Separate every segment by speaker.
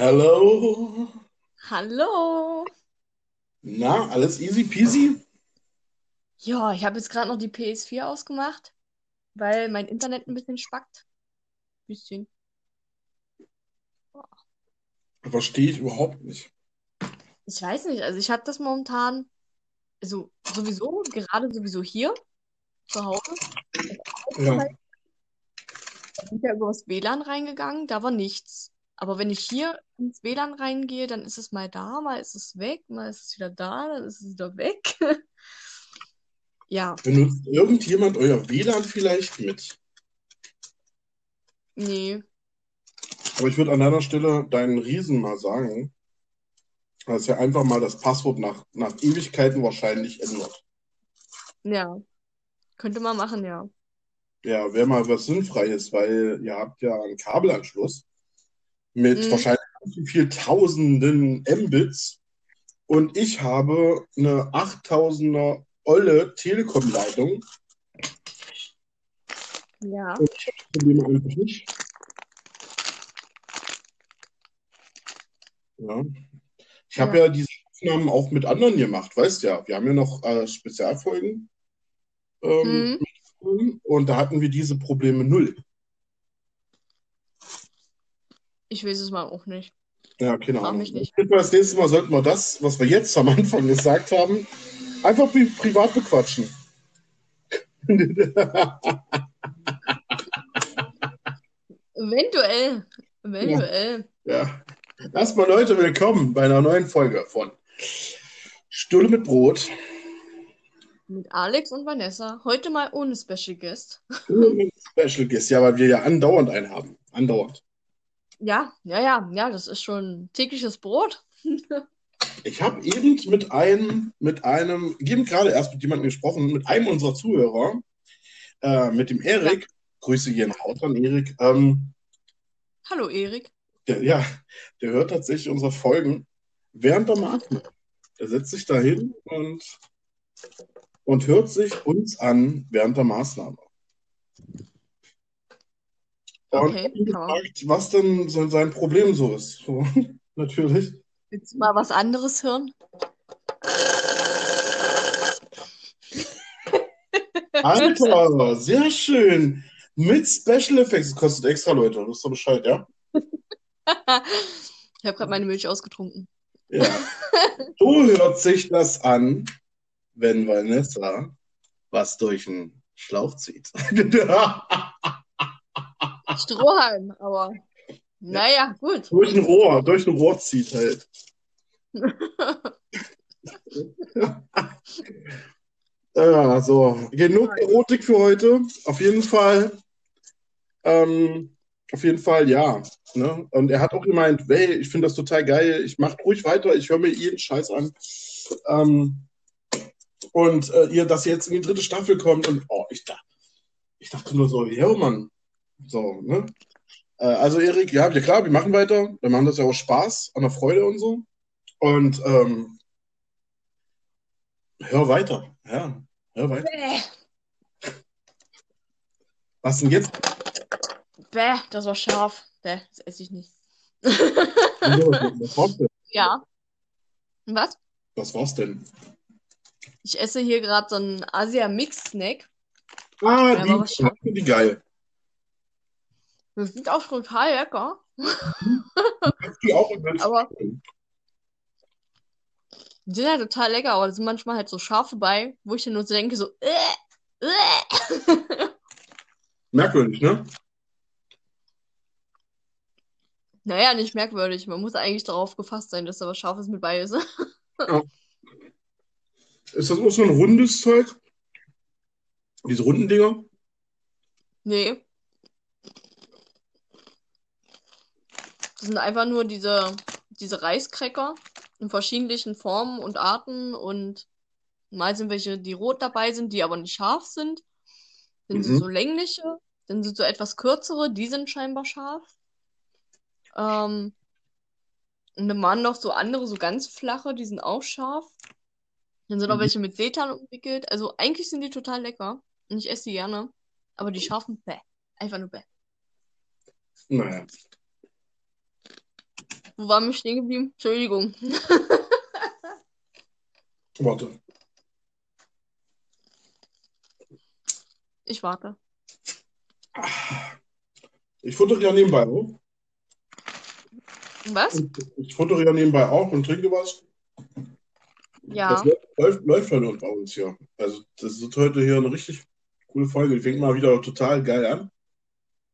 Speaker 1: Hallo.
Speaker 2: Hallo.
Speaker 1: Na, alles easy peasy?
Speaker 2: Ja, ich habe jetzt gerade noch die PS4 ausgemacht, weil mein Internet ein bisschen spackt. Bisschen.
Speaker 1: Verstehe ich überhaupt nicht.
Speaker 2: Ich weiß nicht, also ich habe das momentan, also sowieso, gerade sowieso hier zu Hause.
Speaker 1: Ja.
Speaker 2: Da sind ja über das WLAN reingegangen, da war nichts. Aber wenn ich hier ins WLAN reingehe, dann ist es mal da, mal ist es weg, mal ist es wieder da, dann ist es wieder weg. Ja,
Speaker 1: Benutzt irgendjemand euer WLAN vielleicht mit?
Speaker 2: nee.
Speaker 1: Aber ich würde an deiner Stelle deinen Riesen mal sagen, dass er einfach mal das Passwort nach, nach Ewigkeiten wahrscheinlich ändert.
Speaker 2: Ja, könnte man machen, ja.
Speaker 1: Ja, wäre mal was Sinnfreies, weil ihr habt ja einen Kabelanschluss mit
Speaker 2: Mhm.
Speaker 1: wahrscheinlich viel Tausenden Mbits und ich habe eine 8000er olle Telekom-Leitung
Speaker 2: Ja.
Speaker 1: und ich habe das Problem einfach nicht. Ja. Ich habe
Speaker 2: Ja.
Speaker 1: ja diese Aufnahmen auch mit anderen gemacht, weißt ja. Wir haben ja noch äh, Spezialfolgen ähm,
Speaker 2: Mhm.
Speaker 1: und da hatten wir diese Probleme null.
Speaker 2: Ich weiß es mal auch nicht.
Speaker 1: Ja, keine Ahnung.
Speaker 2: mich nicht.
Speaker 1: Ich finde, das nächste Mal sollten wir das, was wir jetzt am Anfang gesagt haben, einfach pri privat bequatschen.
Speaker 2: Eventuell. Eventuell.
Speaker 1: Ja. Erstmal Leute, willkommen bei einer neuen Folge von Stulle mit Brot.
Speaker 2: Mit Alex und Vanessa. Heute mal ohne Special Guest.
Speaker 1: Mit Special Guest, ja, weil wir ja andauernd einen haben. Andauernd.
Speaker 2: Ja, ja, ja, ja, das ist schon tägliches Brot.
Speaker 1: Ich habe eben mit einem, mit einem, eben gerade erst mit jemandem gesprochen, mit einem unserer Zuhörer, äh, mit dem Erik. Grüße hier nach Hause an Erik. Ähm,
Speaker 2: Hallo Erik.
Speaker 1: der, ja, der hört tatsächlich unsere Folgen während der Maßnahme. Der setzt sich da hin und, und hört sich uns an während der Maßnahme. Und
Speaker 2: Okay, man.
Speaker 1: gefragt, was denn sein Problem so ist. So, natürlich.
Speaker 2: Willst du mal was anderes hören?
Speaker 1: Alter, sehr schön. Mit Special Effects. Das kostet extra, Leute. Wisst ihr Bescheid, ja?
Speaker 2: Ich habe gerade meine Milch ausgetrunken.
Speaker 1: Ja. So hört sich das an, wenn Vanessa was durch einen Schlauch zieht.
Speaker 2: Strohhalm, aber naja, gut.
Speaker 1: Durch ein Rohr, durch ein Rohr zieht halt. Ja, so. Genug Erotik für heute. Auf jeden Fall. Ähm, auf jeden Fall, ja. Ne? Und er hat auch gemeint, hey, ich finde das total geil, ich mache ruhig weiter, ich höre mir jeden Scheiß an. Ähm, und äh, ihr, dass ihr jetzt in die dritte Staffel kommt und oh, ich, dachte, ich dachte nur so, ja, Mann. So, ne? Äh, also, Erik, ja, ja klar, wir machen weiter. Wir machen das ja auch Spaß, an der Freude und so. Und ähm, hör weiter. Ja, hör weiter.
Speaker 2: Bäh,
Speaker 1: Was denn jetzt?
Speaker 2: bäh, das war scharf. Bäh, das esse ich nicht.
Speaker 1: Was war's denn?
Speaker 2: Ja. Was?
Speaker 1: Was war's denn?
Speaker 2: Ich esse hier gerade so einen Asia-Mix-Snack.
Speaker 1: Ah, die,
Speaker 2: scharf.
Speaker 1: die geil.
Speaker 2: Das ist auch total lecker.
Speaker 1: Die auch.
Speaker 2: Aber die sind halt total lecker, aber da sind manchmal halt so scharf dabei, wo ich dann nur so denke, so, äh, äh.
Speaker 1: Merkwürdig, ne?
Speaker 2: Naja, nicht merkwürdig. Man muss eigentlich darauf gefasst sein, dass da was Scharfes mit bei ist.
Speaker 1: Ja. Ist das auch so ein rundes Zeug? Diese runden Dinger?
Speaker 2: Nee. Das sind einfach nur diese, diese Reiskräcker in verschiedenen Formen und Arten und mal sind welche, die rot dabei sind, die aber nicht scharf sind. Dann sind
Speaker 1: Mhm.
Speaker 2: so längliche, dann sind so etwas kürzere, die sind scheinbar scharf. Ähm, und dann waren noch so andere, so ganz flache, die sind auch scharf. Dann sind auch
Speaker 1: Mhm.
Speaker 2: welche mit Seitan umwickelt. Also eigentlich sind die total lecker. Und ich esse die gerne. Aber die scharfen, bäh. Einfach nur bäh.
Speaker 1: Naja.
Speaker 2: Wo waren wir stehen geblieben? Entschuldigung.
Speaker 1: Warte.
Speaker 2: Ich warte.
Speaker 1: Ich futtere nebenbei auch.
Speaker 2: Was?
Speaker 1: Ich futtere nebenbei auch und trinke was.
Speaker 2: Ja.
Speaker 1: Das läuft, läuft heute bei uns hier. Also, das ist heute hier eine richtig coole Folge. Die fängt mal wieder total geil an.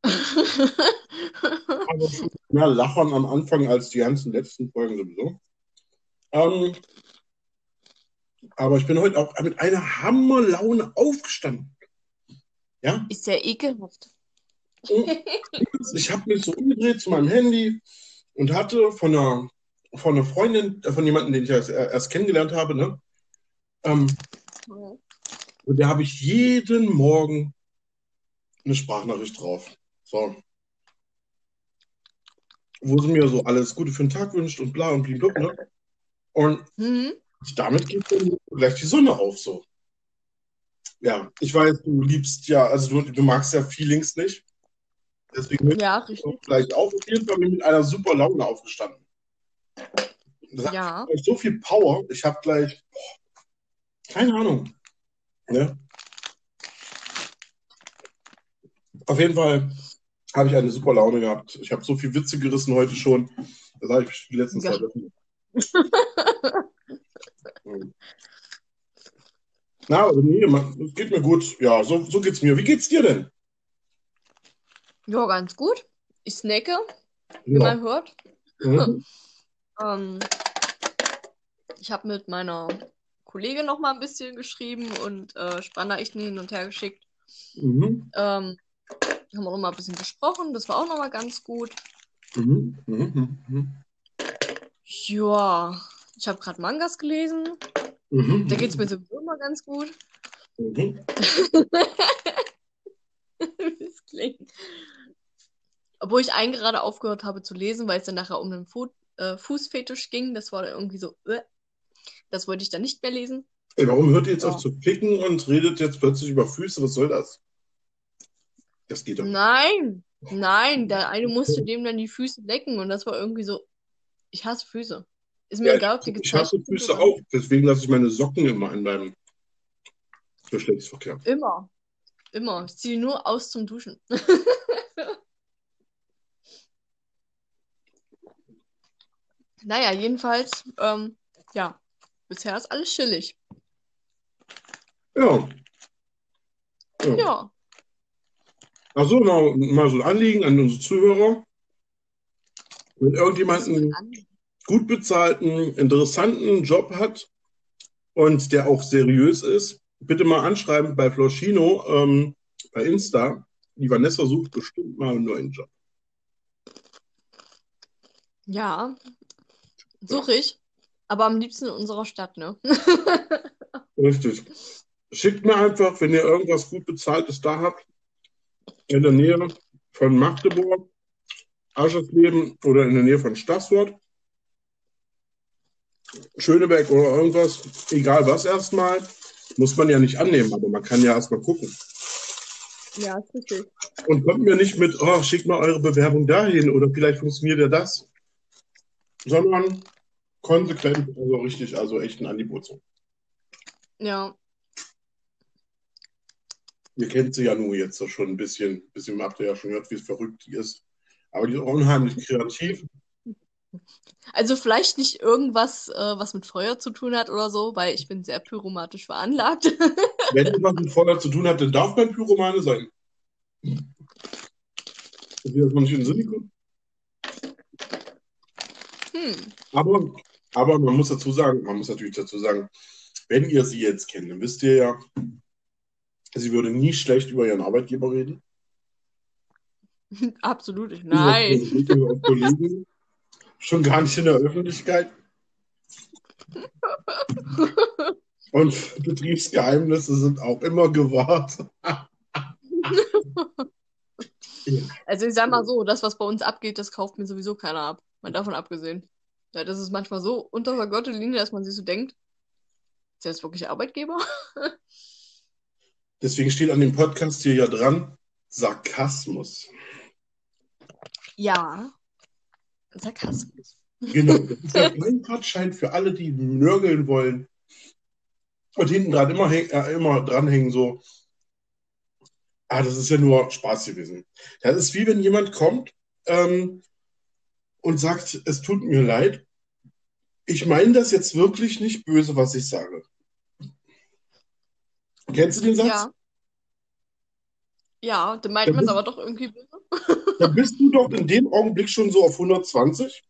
Speaker 1: Aber schon mehr Lachern am Anfang als die ganzen letzten Folgen sowieso. Ähm, aber ich bin heute auch mit einer Hammerlaune aufgestanden. Ja?
Speaker 2: Ist ja ekelhaft.
Speaker 1: Ich habe mich so umgedreht zu meinem Handy und hatte von einer, von einer Freundin, äh, von jemandem, den ich erst, äh, erst kennengelernt habe, ne? Ähm, und da habe ich jeden Morgen eine Sprachnachricht drauf. So. Wo sie mir so alles Gute für den Tag wünscht und bla und blub, ne? Und
Speaker 2: Mhm.
Speaker 1: damit geht gleich die Sonne auf, so. Ja, ich weiß, du liebst ja, also du, du magst ja Feelings nicht. Deswegen bin
Speaker 2: Ja,
Speaker 1: ich
Speaker 2: richtig.
Speaker 1: gleich auf. Auf jeden Fall bin ich mit einer super Laune aufgestanden. Das hat
Speaker 2: Ja.
Speaker 1: gleich so viel Power. Ich habe gleich, boah, keine Ahnung. Ne? Auf jeden Fall habe ich eine super Laune gehabt. Ich habe so viel Witze gerissen heute schon. Das habe ich die letzten
Speaker 2: Ja.
Speaker 1: zwei Wochen. Na, aber nee, es geht mir gut. Ja, so, so geht's mir. Wie geht's dir denn?
Speaker 2: Ja, ganz gut. Ich snacke, wie
Speaker 1: Ja.
Speaker 2: man hört.
Speaker 1: Mhm.
Speaker 2: Ähm, ich habe mit meiner Kollegin noch mal ein bisschen geschrieben und äh, Sprachnachrichten hin und her geschickt.
Speaker 1: Mhm.
Speaker 2: Ähm, haben wir noch mal ein bisschen gesprochen. Das war auch noch mal ganz gut.
Speaker 1: Mhm. Mhm. Mhm.
Speaker 2: Ja, ich habe gerade Mangas gelesen.
Speaker 1: Mhm.
Speaker 2: Da geht es mir sowieso immer ganz gut.
Speaker 1: Mhm.
Speaker 2: Es klingt. Obwohl ich einen gerade aufgehört habe zu lesen, weil es dann nachher um den Fu äh, Fußfetisch ging. Das war dann irgendwie so, äh, das wollte ich dann nicht mehr lesen.
Speaker 1: Ey, warum hört ihr jetzt
Speaker 2: Ja.
Speaker 1: auf zu ficken und redet jetzt plötzlich über Füße? Was soll das? Das geht doch.
Speaker 2: Nein, nein, der eine musste dem dann die Füße lecken und das war irgendwie so, ich hasse Füße. Ist mir
Speaker 1: Ja,
Speaker 2: egal, ob die
Speaker 1: Ich hasse
Speaker 2: sind
Speaker 1: Füße
Speaker 2: oder
Speaker 1: auch. Deswegen lasse ich meine Socken immer in meinem Geschlechtsverkehr.
Speaker 2: Immer. Immer. Ich ziehe nur aus zum Duschen. naja, jedenfalls, ähm, ja, bisher ist alles chillig.
Speaker 1: Ja. ja.
Speaker 2: Ja.
Speaker 1: Achso, noch mal so ein Anliegen an unsere Zuhörer. Wenn irgendjemand einen gut bezahlten, interessanten Job hat und der auch seriös ist, bitte mal anschreiben bei Floschino ähm, bei Insta. Die Vanessa sucht bestimmt mal einen neuen Job.
Speaker 2: Ja, suche ich. Aber am liebsten in unserer Stadt, ne?
Speaker 1: Richtig. Schickt mir einfach, wenn ihr irgendwas gut bezahltes da habt, in der Nähe von Magdeburg, Aschersleben oder in der Nähe von Stassfurt, Schöneberg oder irgendwas, egal was erstmal, muss man ja nicht annehmen, aber man kann ja erstmal gucken.
Speaker 2: Ja, ist richtig.
Speaker 1: Und kommt mir nicht mit, oh, schickt mal eure Bewerbung dahin oder vielleicht funktioniert ja das, sondern konsequent, also richtig, also echt ein Angebot.
Speaker 2: Ja,
Speaker 1: Ihr kennt sie ja nur jetzt schon ein bisschen, bisschen habt ihr ja schon gehört, wie es verrückt die ist. Aber die ist unheimlich kreativ.
Speaker 2: also vielleicht nicht irgendwas, äh, was mit Feuer zu tun hat oder so, weil ich bin sehr pyromatisch veranlagt.
Speaker 1: Wenn etwas mit Feuer zu tun hat, dann darf man Pyromane sein. Ist das noch nicht in den Sinn gekommen?
Speaker 2: Hm.
Speaker 1: Aber, aber man muss dazu sagen, man muss natürlich dazu sagen, wenn ihr sie jetzt kennt, dann wisst ihr ja, sie würde nie schlecht über ihren Arbeitgeber reden.
Speaker 2: Absolut nicht. Nein.
Speaker 1: Über Kollegen, schon gar nicht in der Öffentlichkeit. Und Betriebsgeheimnisse sind auch immer gewahrt.
Speaker 2: Also ich sag mal so, das, was bei uns abgeht, das kauft mir sowieso keiner ab. Mal davon abgesehen. Ja, das ist manchmal so unter der Gürtellinie, dass man sich so denkt, ist das wirklich Arbeitgeber?
Speaker 1: Deswegen steht an dem Podcast hier ja dran, Sarkasmus.
Speaker 2: Ja. Sarkasmus.
Speaker 1: Genau, das ist der Freifahrtschein für alle, die nörgeln wollen. Und hinten dran immer, häng, äh, immer dranhängen so. Ah, das ist ja nur Spaß gewesen. Das ist wie wenn jemand kommt ähm, und sagt, es tut mir leid. Ich meine das jetzt wirklich nicht böse, was ich sage. Kennst du den Satz?
Speaker 2: Ja. Ja, dann meint man es aber doch irgendwie böse.
Speaker 1: da bist du doch in dem Augenblick schon so auf 120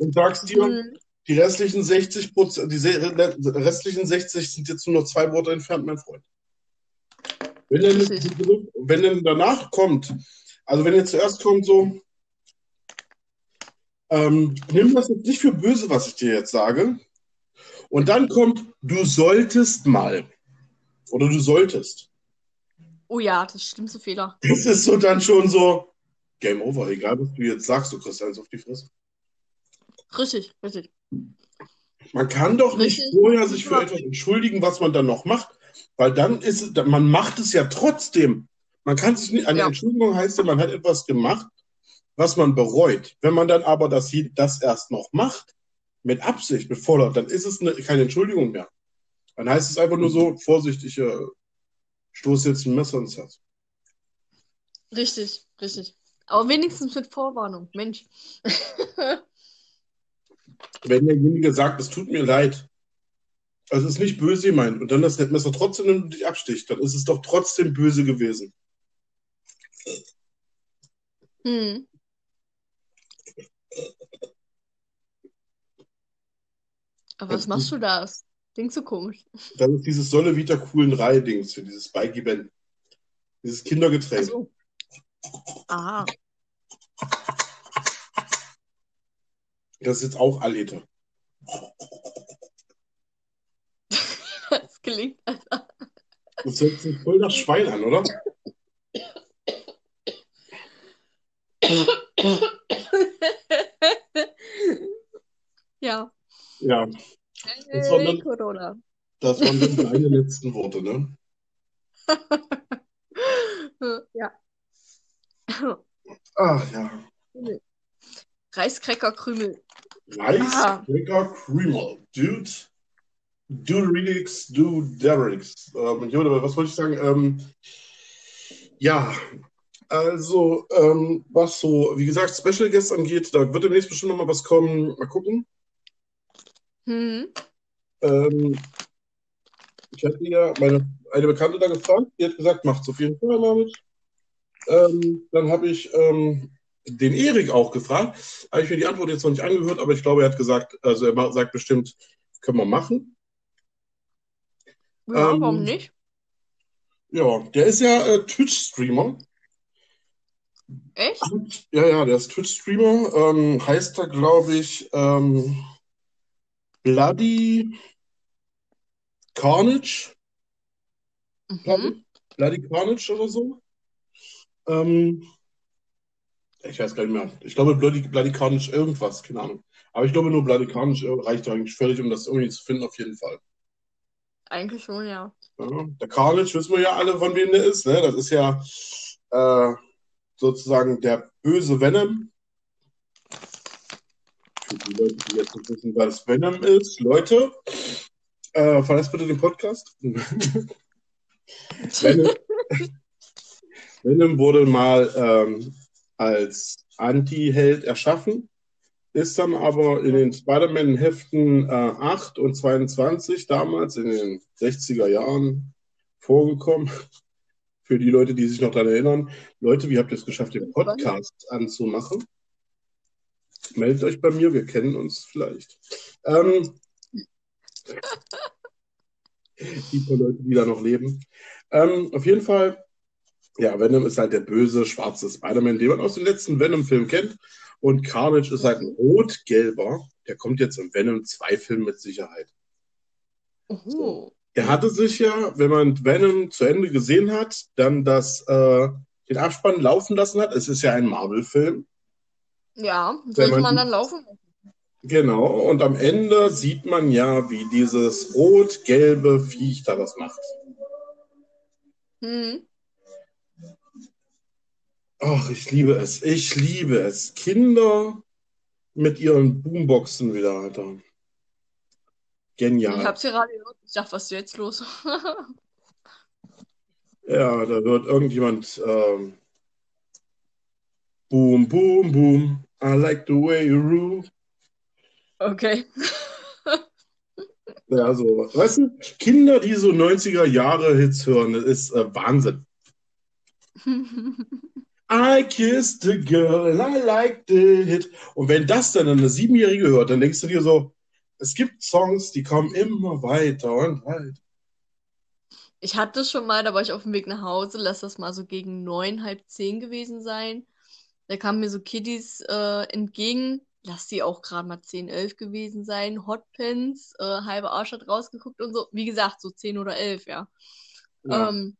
Speaker 1: und sagst dir,
Speaker 2: Hm.
Speaker 1: die restlichen 60 Prozent, die restlichen 60 sind jetzt nur noch zwei Worte entfernt, mein Freund. Wenn dann, wenn dann danach kommt, also wenn jetzt zuerst kommt so, ähm, nimm das jetzt nicht für böse, was ich dir jetzt sage, und dann kommt, du solltest mal oder du solltest.
Speaker 2: Oh ja, das ist der schlimmste Fehler.
Speaker 1: Das ist so dann schon so, Game over, egal was du jetzt sagst, du kriegst eins auf die Fresse.
Speaker 2: Richtig, richtig.
Speaker 1: Man kann doch nicht
Speaker 2: Richtig.
Speaker 1: vorher sich für etwas entschuldigen, was man dann noch macht, weil dann ist es, man macht es ja trotzdem. Man kann sich nicht, eine
Speaker 2: Ja.
Speaker 1: Entschuldigung heißt ja, man hat etwas gemacht, was man bereut. Wenn man dann aber das, das erst noch macht, mit Absicht, mit voller, dann ist es eine, keine Entschuldigung mehr. Dann heißt es einfach nur so, Vorsicht, ich äh, stoße jetzt ein Messer ins Herz.
Speaker 2: Richtig, richtig. Aber wenigstens mit Vorwarnung. Mensch.
Speaker 1: Wenn derjenige sagt, es tut mir leid, also es ist nicht böse gemeint, und dann das Messer trotzdem nimmt und dich absticht, dann ist es doch trotzdem böse gewesen.
Speaker 2: Hm. Aber was machst du da? Klingt so komisch.
Speaker 1: Das ist dieses Solle Vita coolen Reihe-Dings für dieses Bike-Event. Dieses Kindergetränk.
Speaker 2: Also. Ah,
Speaker 1: Das ist jetzt auch Allete.
Speaker 2: das klingt, Alter.
Speaker 1: Das hört sich voll nach Schwein an, oder?
Speaker 2: Ja.
Speaker 1: Ja, Das war
Speaker 2: Hey,
Speaker 1: dann-
Speaker 2: Corona.
Speaker 1: das waren dann deine letzten Worte, ne?
Speaker 2: Ja.
Speaker 1: Ach ja.
Speaker 2: Reiskräckerkrümel.
Speaker 1: Nice,
Speaker 2: Ah.
Speaker 1: Cracker, Creamer. Dude. Do Redix, do Derricks. Ähm, was wollte ich sagen? Ähm, ja, also, ähm, was so, wie gesagt, Special Guests angeht, da wird demnächst bestimmt noch mal was kommen. Mal gucken.
Speaker 2: Hm.
Speaker 1: Ähm, ich hatte ja meine, eine Bekannte da gefragt, die hat gesagt, macht's auf jeden Fall mal mit. Ähm, dann habe ich ähm, den Erik auch gefragt. Habe ich mir die Antwort jetzt noch nicht angehört, aber ich glaube, er hat gesagt, also er sagt bestimmt, können wir machen.
Speaker 2: Ja,
Speaker 1: Ähm,
Speaker 2: warum nicht?
Speaker 1: Ja, der ist ja äh, Twitch-Streamer.
Speaker 2: Echt?
Speaker 1: Ja, ja, der ist Twitch-Streamer. Ähm, heißt er, glaube ich, ähm, Bloody Carnage.
Speaker 2: Mhm.
Speaker 1: Bloody Carnage oder so. Ähm, ich weiß gar nicht mehr. Ich glaube Bloody, Bloody Carnage irgendwas, keine Ahnung. Aber ich glaube nur Bloody Carnage äh, reicht eigentlich völlig, um das irgendwie zu finden, auf jeden Fall.
Speaker 2: Eigentlich schon, ja.
Speaker 1: Ja, der Carnage wissen wir ja alle, von wem der ist. Ne? Das ist ja äh, sozusagen der böse Venom. Für die Leute, die jetzt nicht wissen, was Venom ist, Leute, äh, verlasst bitte den Podcast. Venom, Venom wurde mal ähm, als Anti-Held erschaffen, ist dann aber in den Spider-Man-Heften äh, 8 und 22 damals in den 60er Jahren vorgekommen. Für die Leute, die sich noch daran erinnern. Leute, wie habt ihr es geschafft, den Podcast anzumachen? Meldet euch bei mir, wir kennen uns vielleicht. Ähm, die paar Leute, die da noch leben. Ähm, auf jeden Fall, ja, Venom ist halt der böse, schwarze Spider-Man, den man aus den letzten Venom-Filmen kennt. Und Carnage ist halt ein rot-gelber. Der kommt jetzt im Venom 2-Film mit Sicherheit.
Speaker 2: Oh.
Speaker 1: Er hatte sich ja, wenn man Venom zu Ende gesehen hat, dann das, äh, den Abspann laufen lassen hat. Es ist ja ein Marvel-Film.
Speaker 2: Ja, sollte
Speaker 1: man-
Speaker 2: man dann laufen?
Speaker 1: Genau. Und am Ende sieht man ja, wie dieses rot-gelbe Viech da was macht.
Speaker 2: Hm.
Speaker 1: Ach, ich liebe es. Ich liebe es. Kinder mit ihren Boomboxen wieder, Alter. Genial.
Speaker 2: Ich hab's gerade gehört. Ich dachte, was ist jetzt los?
Speaker 1: Ja, da wird irgendjemand ähm, Boom, boom, boom. I like the way you rule.
Speaker 2: Okay.
Speaker 1: Ja, so, weißt du, Kinder, die so 90er Jahre Hits hören, das ist äh, Wahnsinn. I kissed a girl I liked the hit. Und wenn das dann eine Siebenjährige hört, dann denkst du dir so, es gibt Songs, die kommen immer weiter und weiter.
Speaker 2: Ich hatte schon mal, da war ich auf dem Weg nach Hause, lass das mal so gegen neun, halb zehn gewesen sein. Da kamen mir so Kiddies äh, entgegen, lass die auch gerade mal 10, 11 gewesen sein. Hotpants, äh, halbe Arsch hat rausgeguckt und so. Wie gesagt, so 10 oder 11, ja.
Speaker 1: Ja.
Speaker 2: Ähm,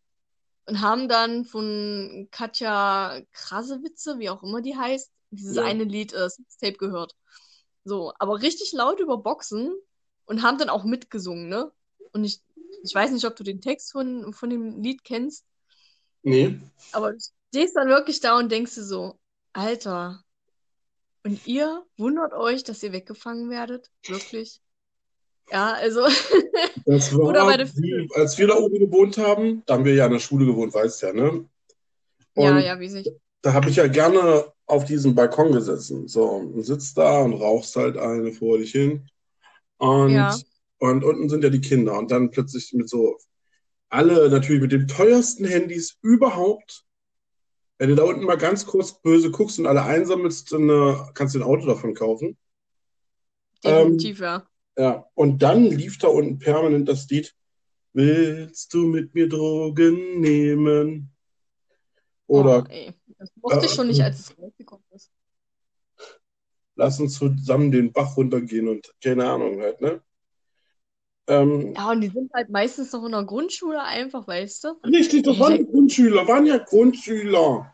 Speaker 2: und haben dann von Katja Krasewitze, wie auch immer die heißt, dieses
Speaker 1: Ja.
Speaker 2: eine Lied äh, Tape gehört. So, aber richtig laut über Boxen und haben dann auch mitgesungen, ne? Und ich, ich weiß nicht, ob du den Text von, von dem Lied kennst,
Speaker 1: Nee.
Speaker 2: aber du stehst dann wirklich da und denkst dir so, Alter, und ihr wundert euch, dass ihr weggefangen werdet? Wirklich? Ja, also,
Speaker 1: Das war,
Speaker 2: Oder bei der
Speaker 1: wie, als wir da oben gewohnt haben, da haben wir ja in der Schule gewohnt, weißt ja, ne?
Speaker 2: ja,
Speaker 1: Und
Speaker 2: ja, wie sich.
Speaker 1: da habe ich ja gerne auf diesem Balkon gesessen. So, und sitzt da und rauchst halt eine vor dich hin. Und,
Speaker 2: Ja.
Speaker 1: und unten sind ja die Kinder. Und dann plötzlich mit so, alle natürlich mit den teuersten Handys überhaupt. Wenn du da unten mal ganz kurz böse guckst und alle einsammelst, dann äh, kannst du ein Auto davon kaufen.
Speaker 2: Definitiv, ja.
Speaker 1: Ja, und dann lief da unten permanent das Lied Willst du mit mir Drogen nehmen? Oder
Speaker 2: Oh, ey. Das mochte ich
Speaker 1: Äh,
Speaker 2: schon nicht, als es rausgekommen ist.
Speaker 1: lass uns zusammen den Bach runtergehen und keine Ahnung halt, ne? Ähm,
Speaker 2: Ja, und die sind halt meistens noch in der Grundschule einfach, weißt du?
Speaker 1: richtig, das waren Grundschüler, waren ja Grundschüler.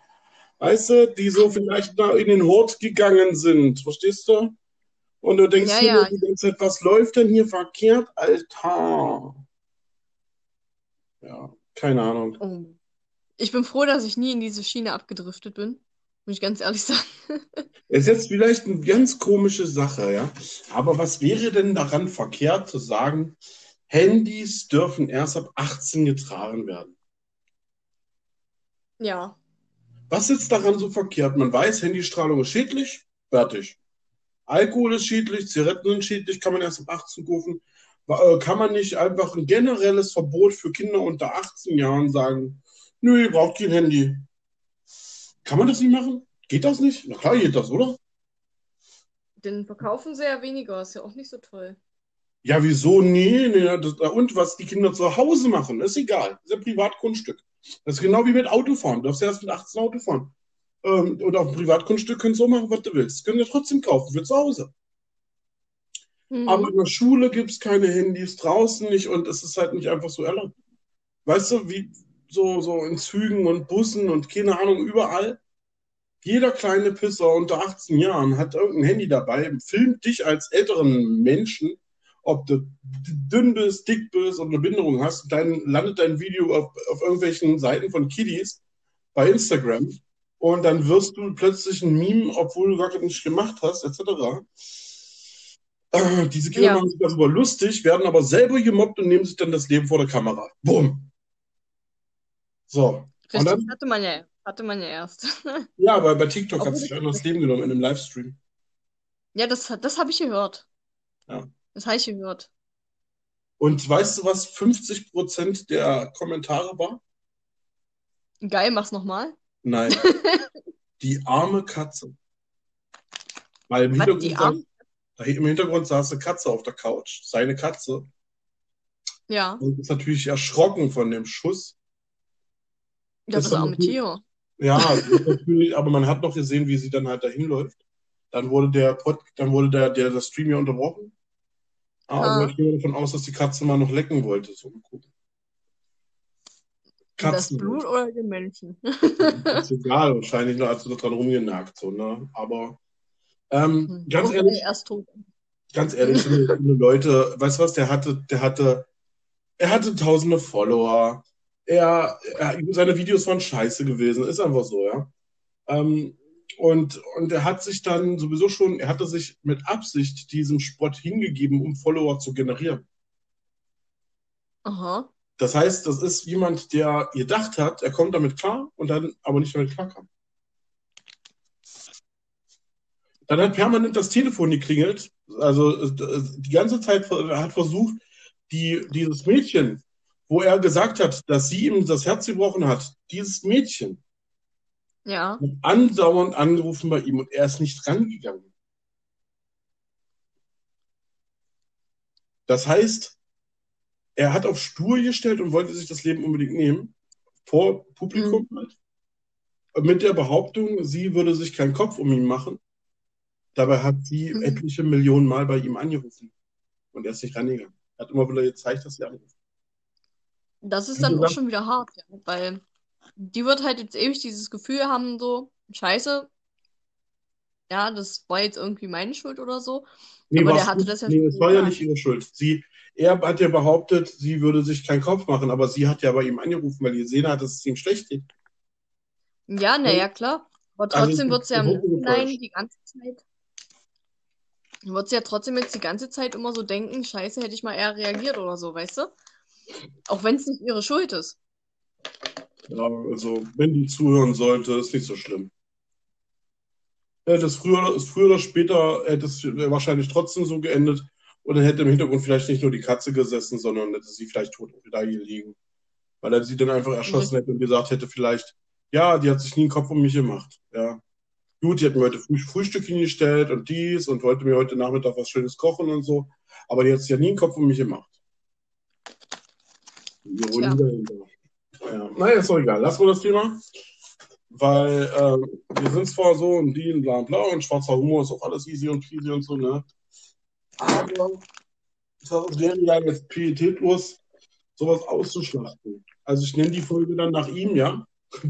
Speaker 1: Weißt du, die so vielleicht da in den Hort gegangen sind, verstehst du? Und du denkst
Speaker 2: Ja,
Speaker 1: dir
Speaker 2: ja.
Speaker 1: die ganze Zeit, was läuft denn hier verkehrt, Alter? Ja, keine Ahnung.
Speaker 2: Oh. Ich bin froh, dass ich nie in diese Schiene abgedriftet bin. Muss ich ganz ehrlich sagen.
Speaker 1: Ist jetzt vielleicht eine ganz komische Sache, ja. Aber was wäre denn daran verkehrt zu sagen, Handys dürfen erst ab 18 getragen werden?
Speaker 2: Ja.
Speaker 1: Was ist daran so verkehrt? Man weiß, Handystrahlung ist schädlich, fertig. Alkohol ist schädlich, Zigaretten sind schädlich, kann man erst ab 18 kaufen. Äh, Kann man nicht einfach ein generelles Verbot für Kinder unter 18 Jahren sagen, nö, ihr braucht kein Handy. Kann man das nicht machen? Geht das nicht? Na klar geht das, oder?
Speaker 2: Den verkaufen sie ja weniger, ist ja auch nicht so toll.
Speaker 1: Ja, wieso? Nee, nee, das, und was die Kinder zu Hause machen, ist egal. Das ist ein Privatgrundstück. Das ist genau wie mit Autofahren. Du darfst ja erst mit 18 Auto fahren. Ähm, und auf dem Privatgrundstück kannst du auch machen, was du willst. Können wir trotzdem kaufen für zu Hause.
Speaker 2: Mhm.
Speaker 1: Aber in der Schule gibt es keine Handys, draußen nicht und es ist halt nicht einfach so erlaubt. Weißt du, wie so, so in Zügen und Bussen und keine Ahnung, überall. Jeder kleine Pisser unter 18 Jahren hat irgendein Handy dabei, filmt dich als älteren Menschen, ob du dünn bist, dick bist oder eine Behinderung hast, dann landet dein Video auf, auf irgendwelchen Seiten von Kiddies bei Instagram und dann wirst du plötzlich ein Meme, obwohl du gar nicht gemacht hast, etc. Äh, diese Kinder
Speaker 2: Ja.
Speaker 1: machen sich darüber lustig, werden aber selber gemobbt und nehmen sich dann das Leben vor der Kamera. Bumm. So. Und
Speaker 2: Richtig,
Speaker 1: dann,
Speaker 2: hatte man ja, hatte man ja erst.
Speaker 1: ja, aber bei TikTok hat
Speaker 2: Obwohl
Speaker 1: sich
Speaker 2: das-
Speaker 1: einer das Leben genommen in einem Livestream.
Speaker 2: Ja, das, das habe ich gehört.
Speaker 1: Ja.
Speaker 2: Das habe ich gehört.
Speaker 1: Und weißt du, was 50% der Kommentare war?
Speaker 2: Geil, mach's nochmal.
Speaker 1: Nein. Die arme Katze. Weil im
Speaker 2: Was,
Speaker 1: Hintergrund, saß, im Hintergrund saß eine Katze auf der Couch. Seine Katze.
Speaker 2: Ja.
Speaker 1: Und ist natürlich erschrocken von dem Schuss. Das
Speaker 2: das
Speaker 1: war
Speaker 2: arme
Speaker 1: natürlich-
Speaker 2: Tier.
Speaker 1: Ja, ist natürlich, aber man hat noch gesehen, wie sie dann halt dahin läuft. Dann wurde der Pod, dann wurde der, der, der Stream ja unterbrochen. Aber
Speaker 2: Ah.
Speaker 1: ich gehe davon aus, dass die Katze mal noch lecken wollte. So mal gucken.
Speaker 2: Das
Speaker 1: Katzen.
Speaker 2: Blut oder die Menschen?
Speaker 1: ist egal, wahrscheinlich nur, als du da dran rumgenagt, so, ne? Aber ähm, ganz
Speaker 2: Okay,
Speaker 1: ehrlich, ganz ehrlich, Leute, weißt du was, der hatte, der hatte, er hatte tausende Follower. Er, er, seine Videos waren scheiße gewesen, ist einfach so, ja. Ähm, und, und er hat sich dann sowieso schon, er hatte sich mit Absicht diesem Sport hingegeben, um Follower zu generieren.
Speaker 2: Aha.
Speaker 1: Das heißt, das ist jemand, der gedacht hat, er kommt damit klar und dann aber nicht damit klarkam. Dann hat permanent das Telefon geklingelt. Also die ganze Zeit hat versucht, die, dieses Mädchen, wo er gesagt hat, dass sie ihm das Herz gebrochen hat, dieses Mädchen,
Speaker 2: Ja.
Speaker 1: hat andauernd angerufen bei ihm und er ist nicht rangegangen. Das heißt, er hat auf stur gestellt und wollte sich das Leben unbedingt nehmen. Vor Publikum halt. Mit der Behauptung, sie würde sich keinen Kopf um ihn machen. Dabei hat sie
Speaker 2: Mhm.
Speaker 1: etliche Millionen Mal bei ihm angerufen. Und er ist nicht rangegangen. Er hat immer wieder gezeigt, dass sie anruft.
Speaker 2: Das ist dann auch schon wieder hart, ja. Weil die wird halt jetzt ewig dieses Gefühl haben, so, scheiße, ja, das war jetzt irgendwie meine Schuld oder so.
Speaker 1: Nee,
Speaker 2: Aber der hatte
Speaker 1: nicht.
Speaker 2: das ja
Speaker 1: nee, es war ja nicht ihre Schuld. Sie, er hat ja behauptet, sie würde sich keinen Kopf machen, aber sie hat ja bei ihm angerufen, weil die gesehen hat, dass es ihm schlecht geht.
Speaker 2: Ja, naja, klar. Aber
Speaker 1: Also,
Speaker 2: trotzdem wird es ja im
Speaker 1: das
Speaker 2: Nachhinein die ganze Zeit, wird sie ja trotzdem jetzt die ganze Zeit immer so denken, scheiße, hätte ich mal eher reagiert oder so, weißt du? Auch wenn es nicht ihre Schuld ist.
Speaker 1: Ja, also, wenn die zuhören sollte, ist nicht so schlimm. Hätte es früher, früher oder später hätte es wahrscheinlich trotzdem so geendet und dann hätte im Hintergrund vielleicht nicht nur die Katze gesessen, sondern hätte sie vielleicht tot da hier liegen. Weil er sie dann einfach erschossen hätte und gesagt hätte vielleicht, ja, die hat sich nie einen Kopf um mich gemacht. Ja. Gut, die hat mir heute Früh Frühstück hingestellt und dies und wollte mir heute Nachmittag was Schönes kochen und so. Aber die hat sich ja nie einen Kopf um mich gemacht. Die Ironie dahinter. Ja. Naja, ist doch egal. Lassen wir das Thema. Weil ähm, wir sind zwar so und die und bla bla und schwarzer Humor ist auch alles easy und peasy und so, ne? Aber es wäre ja jetzt pietätlos, sowas auszuschlachten. Also ich nenne die Folge dann nach ihm, ja?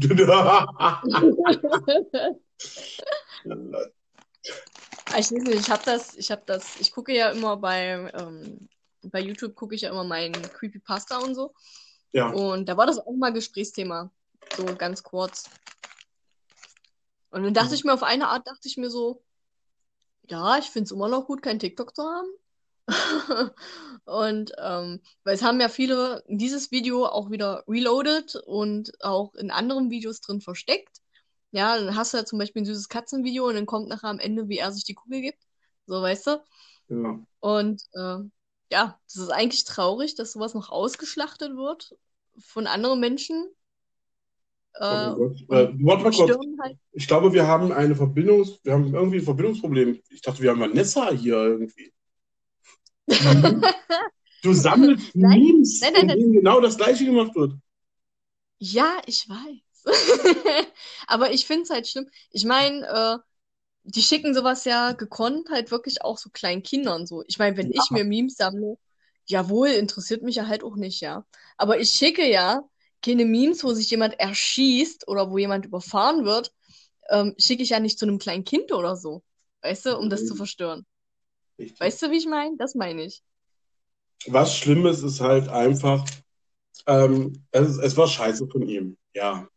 Speaker 2: Ich weiß nicht, ich habe das, ich habe das, ich gucke ja immer bei, ähm, bei YouTube gucke ich ja immer meinen Creepypasta und so.
Speaker 1: Ja.
Speaker 2: Und da war das auch mal Gesprächsthema. So ganz kurz. Und dann dachte ich mir, auf eine Art dachte ich mir so, ja, ich finde es immer noch gut, kein TikTok zu haben. Und ähm, weil es haben ja viele dieses Video auch wieder reloaded und auch in anderen Videos drin versteckt. Ja, dann hast du ja zum Beispiel ein süßes Katzenvideo und dann kommt nachher am Ende, wie er sich die Kugel gibt. So, weißt du?
Speaker 1: ja.
Speaker 2: Und äh, ja, das ist eigentlich traurig, dass sowas noch ausgeschlachtet wird von anderen Menschen. Äh,
Speaker 1: Oh. Äh, warte mal kurz.
Speaker 2: stören halt.
Speaker 1: Ich glaube, wir haben eine Verbindung, wir haben irgendwie ein Verbindungsproblem. Ich dachte, wir haben Vanessa hier irgendwie. Du sammelst
Speaker 2: Nein.
Speaker 1: Memes,
Speaker 2: Nein, nein,
Speaker 1: in
Speaker 2: nein.
Speaker 1: denen genau das Gleiche gemacht wird.
Speaker 2: Ja, ich weiß. Aber ich finde es halt schlimm. Ich meine, äh, die schicken sowas ja gekonnt halt wirklich auch so kleinen Kindern so. Ich meine, wenn
Speaker 1: Ja.
Speaker 2: ich mir Memes sammle, jawohl, interessiert mich ja halt auch nicht, ja. Aber ich schicke ja keine Memes, wo sich jemand erschießt oder wo jemand überfahren wird, ähm, schicke ich ja nicht zu einem kleinen Kind oder so. Weißt du, um das zu
Speaker 1: Mhm.
Speaker 2: verstören.
Speaker 1: Richtig.
Speaker 2: Weißt du, wie ich meine? Das meine ich.
Speaker 1: Was Schlimmes ist halt einfach, ähm, es, es war scheiße von ihm, ja.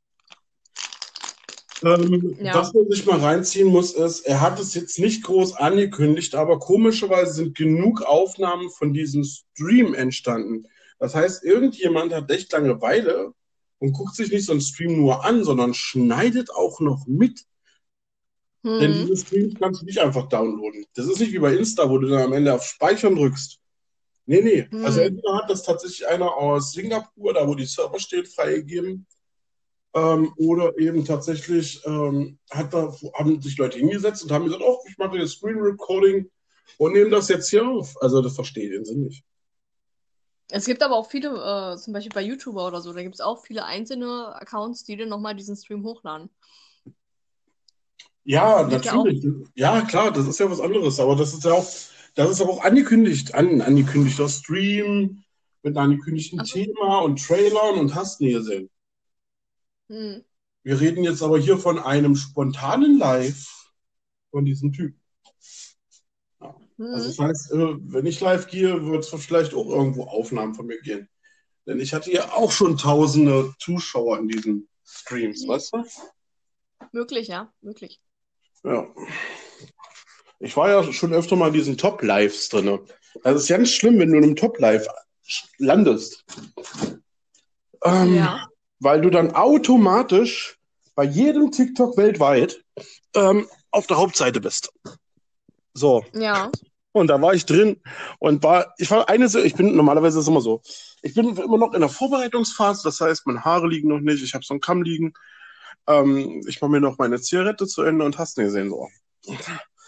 Speaker 1: Ähm,
Speaker 2: Ja.
Speaker 1: Was man sich mal reinziehen muss, ist, er hat es jetzt nicht groß angekündigt, aber komischerweise sind genug Aufnahmen von diesem Stream entstanden. Das heißt, irgendjemand hat echt Langeweile und guckt sich nicht so einen Stream nur an, sondern schneidet auch noch mit. Denn
Speaker 2: Hm.
Speaker 1: diese Streams kannst du nicht einfach downloaden. Das ist nicht wie bei Insta, wo du dann am Ende auf Speichern drückst. Nee, nee.
Speaker 2: Hm.
Speaker 1: Also entweder hat das tatsächlich einer aus Singapur, da wo die Server stehen, freigegeben. Ähm, oder eben tatsächlich ähm, hat da, haben sich Leute hingesetzt und haben gesagt, oh, ich mache jetzt Screen Recording und nehme das jetzt hier auf. Also das verstehe ich den Sinn nicht.
Speaker 2: Es gibt aber auch viele, äh, zum Beispiel bei YouTuber oder so, da gibt es auch viele einzelne Accounts, die dann nochmal diesen Stream hochladen.
Speaker 1: Ja, natürlich. Ja, klar, das ist ja was anderes, aber das ist ja auch, das ist aber auch angekündigt, an, angekündigter Stream mit einem angekündigten
Speaker 2: Ach so.
Speaker 1: Thema und Trailern und hast nie gesehen.
Speaker 2: Hm.
Speaker 1: Wir reden jetzt aber hier von einem spontanen Live von diesem Typ. Also
Speaker 2: Hm.
Speaker 1: das heißt, äh, wenn ich live gehe, wird es vielleicht auch irgendwo Aufnahmen von mir gehen. Denn ich hatte ja auch schon tausende Zuschauer in diesen Streams, weißt du?
Speaker 2: Möglich, ja, möglich.
Speaker 1: Ja. Ich war ja schon öfter mal in diesen Top-Lives drin. Das ist ganz schlimm, wenn du in einem Top-Live landest. Ähm,
Speaker 2: Ja.
Speaker 1: Weil du dann automatisch bei jedem TikTok weltweit ähm, auf der Hauptseite bist. So.
Speaker 2: Ja.
Speaker 1: Und da war ich drin und war, ich war eine, ich bin normalerweise ist es immer so. Ich bin immer noch in der Vorbereitungsphase, das heißt, meine Haare liegen noch nicht, ich habe so einen Kamm liegen. Ähm, ich mache mir noch meine Zigarette zu Ende und hast nicht gesehen so.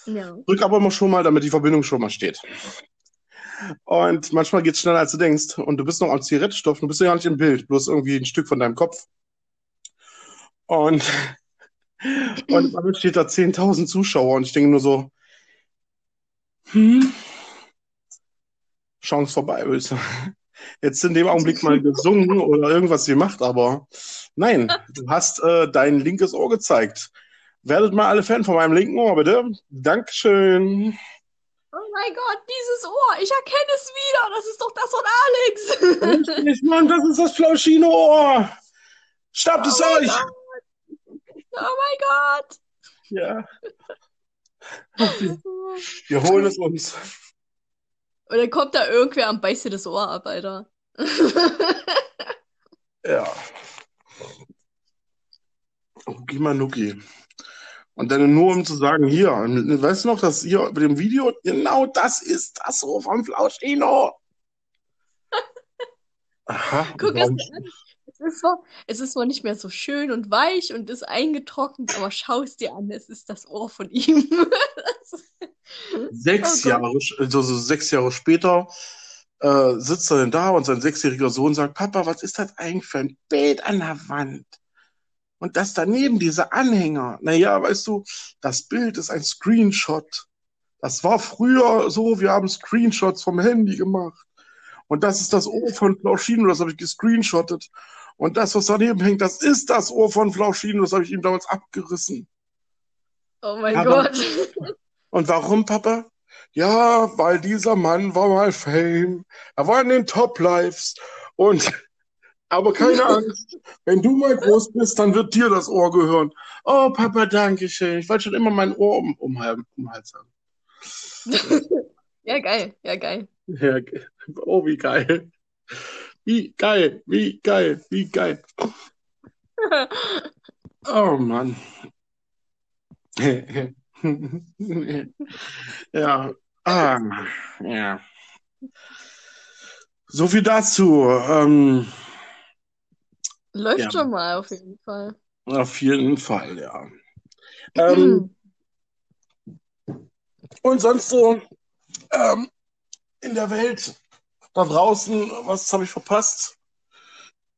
Speaker 2: Ja.
Speaker 1: Drück aber mal schon mal, damit die Verbindung schon mal steht. Und manchmal geht's schneller, als du denkst. Und du bist noch am Zigarettenstoff, du bist ja gar nicht im Bild, bloß irgendwie ein Stück von deinem Kopf. Und, und dann steht da 10.000 Zuschauer und ich denke nur so, hm, Chance vorbei, würde sagen. Jetzt in dem Augenblick mal gesungen oder irgendwas gemacht, aber nein, du hast äh, dein linkes Ohr gezeigt. Werdet mal alle Fan von meinem linken Ohr, bitte. Dankeschön.
Speaker 2: Oh mein Gott, dieses Ohr, ich erkenne es wieder. Das ist doch das von Alex.
Speaker 1: Richtig, Mann, das ist das Flauschino-Ohr. Schnappt es
Speaker 2: Oh mein
Speaker 1: euch.
Speaker 2: Gott. Oh mein Gott.
Speaker 1: Ja. Wir holen es uns.
Speaker 2: Und dann kommt da irgendwer und beißt dir das Ohr ab, Alter.
Speaker 1: Ja. Nuki Manuki. Und dann nur um zu sagen, hier, weißt du noch, dass hier bei dem Video, genau das ist das Ohr vom Flauschino. Aha.
Speaker 2: Guck es. Es ist, zwar, es ist zwar nicht mehr so schön und weich und ist eingetrocknet, aber schau es dir an, es ist das Ohr von ihm.
Speaker 1: Sechs
Speaker 2: Oh.
Speaker 1: Jahre, also so sechs Jahre später äh, sitzt er denn da und sein sechsjähriger Sohn sagt, Papa, was ist das eigentlich für ein Bild an der Wand? Und das daneben, diese Anhänger. Naja, weißt du, das Bild ist ein Screenshot. Das war früher so, wir haben Screenshots vom Handy gemacht. Und das ist das Ohr von Flauschino, das habe ich gescreenshottet. Und das, was daneben hängt, das ist das Ohr von Flauschino, das habe ich ihm damals abgerissen.
Speaker 2: Oh mein
Speaker 1: Aber-
Speaker 2: Gott.
Speaker 1: Und warum, Papa? Ja, weil dieser Mann war mal Fame. Er war in den Top Lives. Und, aber keine Angst. Wenn du mal groß bist, dann wird dir das Ohr gehören. Oh, Papa, danke schön. Ich wollte schon immer mein Ohr um, um, um Hals haben.
Speaker 2: Ja, geil, ja, geil.
Speaker 1: Ja, oh, wie geil. Wie geil, wie geil, wie geil. Oh Mann. Ja. Ah, ja. So viel dazu. Ähm,
Speaker 2: Läuft
Speaker 1: Ja.
Speaker 2: schon mal auf jeden Fall.
Speaker 1: auf jeden Fall, ja. Ähm, und sonst so ähm, in der Welt da draußen, was habe ich verpasst?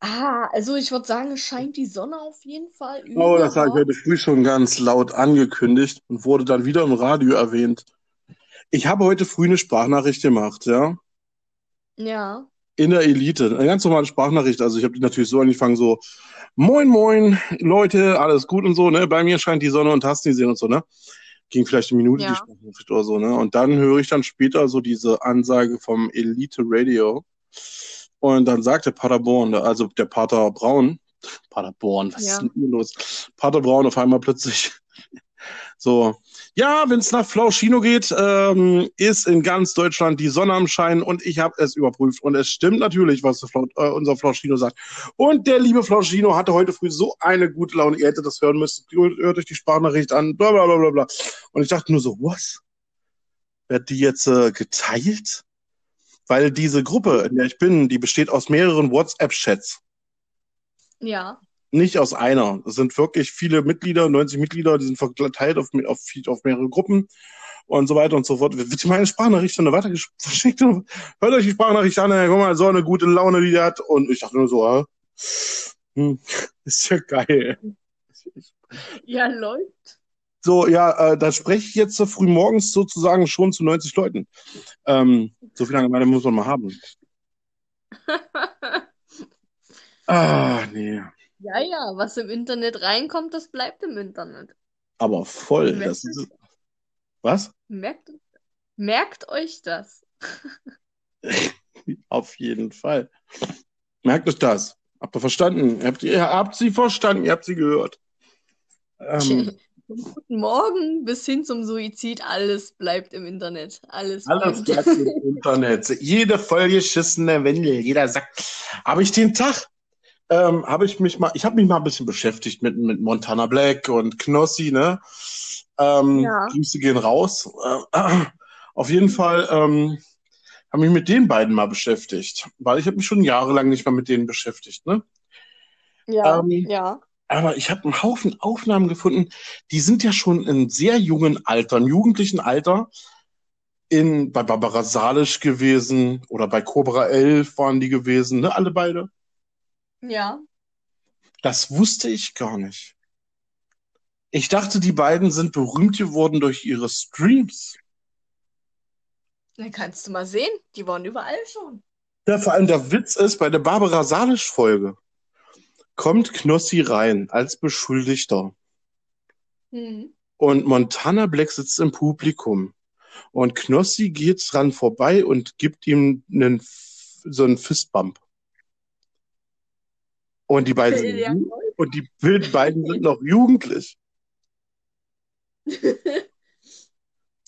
Speaker 2: Ah, also ich würde sagen, es scheint die Sonne auf jeden Fall
Speaker 1: Oh, das habe ich heute früh schon ganz laut angekündigt und wurde dann wieder im Radio erwähnt. Ich habe heute früh eine Sprachnachricht gemacht, ja.
Speaker 2: Ja.
Speaker 1: In der Elite. Eine ganz normale Sprachnachricht. Also ich habe die natürlich so angefangen, so, moin, moin, Leute, alles gut und so, ne? Bei mir scheint die Sonne und hast nie sehen und so, ne? Ging vielleicht eine Minute
Speaker 2: Ja.
Speaker 1: die Sprachnachricht oder so, ne? Und dann höre ich dann später so diese Ansage vom Elite Radio. Und dann sagte Paderborn, also der Pater Braun, Paderborn, was
Speaker 2: Ja.
Speaker 1: ist denn hier los? Pater Braun auf einmal plötzlich so, ja, wenn es nach Flauschino geht, ähm, ist in ganz Deutschland die Sonne am Schein und ich habe es überprüft und es stimmt natürlich, was Flau äh, unser Flauschino sagt. Und der liebe Flauschino hatte heute früh so eine gute Laune, ihr hättet das hören müssen, hört euch die Sprachnachricht an, bla bla bla bla bla. Und ich dachte nur so, was? Wird die jetzt äh, geteilt? Weil diese Gruppe, in der ich bin, die besteht aus mehreren WhatsApp-Chats.
Speaker 2: Ja.
Speaker 1: Nicht aus einer. Es sind wirklich viele Mitglieder, 90 Mitglieder, die sind verteilt auf, auf, auf mehrere Gruppen und so weiter und so fort. Wird meine Sprachnachricht schon weiter geschickt? Hört euch die Sprachnachricht an, guck mal, so eine gute Laune, die der hat. Und ich dachte nur so, ah, hm, ist ja geil.
Speaker 2: Ja, läuft.
Speaker 1: So, ja, äh, da spreche ich jetzt so früh morgens sozusagen schon zu 90 Leuten. Ähm, so viel Langeweile muss man mal haben. Ah, nee.
Speaker 2: Ja, ja, was im Internet reinkommt, das bleibt im Internet.
Speaker 1: Aber voll. Das ist, was?
Speaker 2: Merkt, merkt euch das.
Speaker 1: Auf jeden Fall. Merkt euch das. Habt ihr verstanden? Habt ihr, habt sie verstanden, ihr habt sie gehört. Ähm,
Speaker 2: Vom guten Morgen bis hin zum Suizid, alles bleibt im Internet. Alles,
Speaker 1: Alles
Speaker 2: bleibt.
Speaker 1: bleibt im Internet. Jede vollgeschissene Windel, jeder sagt, habe ich den Tag, ähm, habe ich mich mal, ich habe mich mal ein bisschen beschäftigt mit, mit Montana Black und Knossi, ne? Ähm,
Speaker 2: Ja.
Speaker 1: Grüße gehen raus. Äh, auf jeden Fall ähm, habe mich mit den beiden mal beschäftigt, weil ich habe mich schon jahrelang nicht mehr mit denen beschäftigt, ne?
Speaker 2: Ja,
Speaker 1: Ähm,
Speaker 2: ja.
Speaker 1: Aber ich habe einen Haufen Aufnahmen gefunden, die sind ja schon in sehr jungen Alter, im jugendlichen Alter, in, bei Barbara Salisch gewesen oder bei Cobra 11 waren die gewesen, ne, alle beide.
Speaker 2: Ja.
Speaker 1: Das wusste ich gar nicht. Ich dachte, die beiden sind berühmt geworden durch ihre Streams.
Speaker 2: Dann kannst du mal sehen, die waren überall schon.
Speaker 1: Ja, vor allem der Witz ist, bei der Barbara Salisch-Folge kommt Knossi rein als Beschuldigter.
Speaker 2: Hm.
Speaker 1: Und Montana Black sitzt im Publikum. Und Knossi geht dran vorbei und gibt ihm einen, so einen Fistbump. Und die beiden sind,
Speaker 2: Ja.
Speaker 1: und die beiden sind noch jugendlich.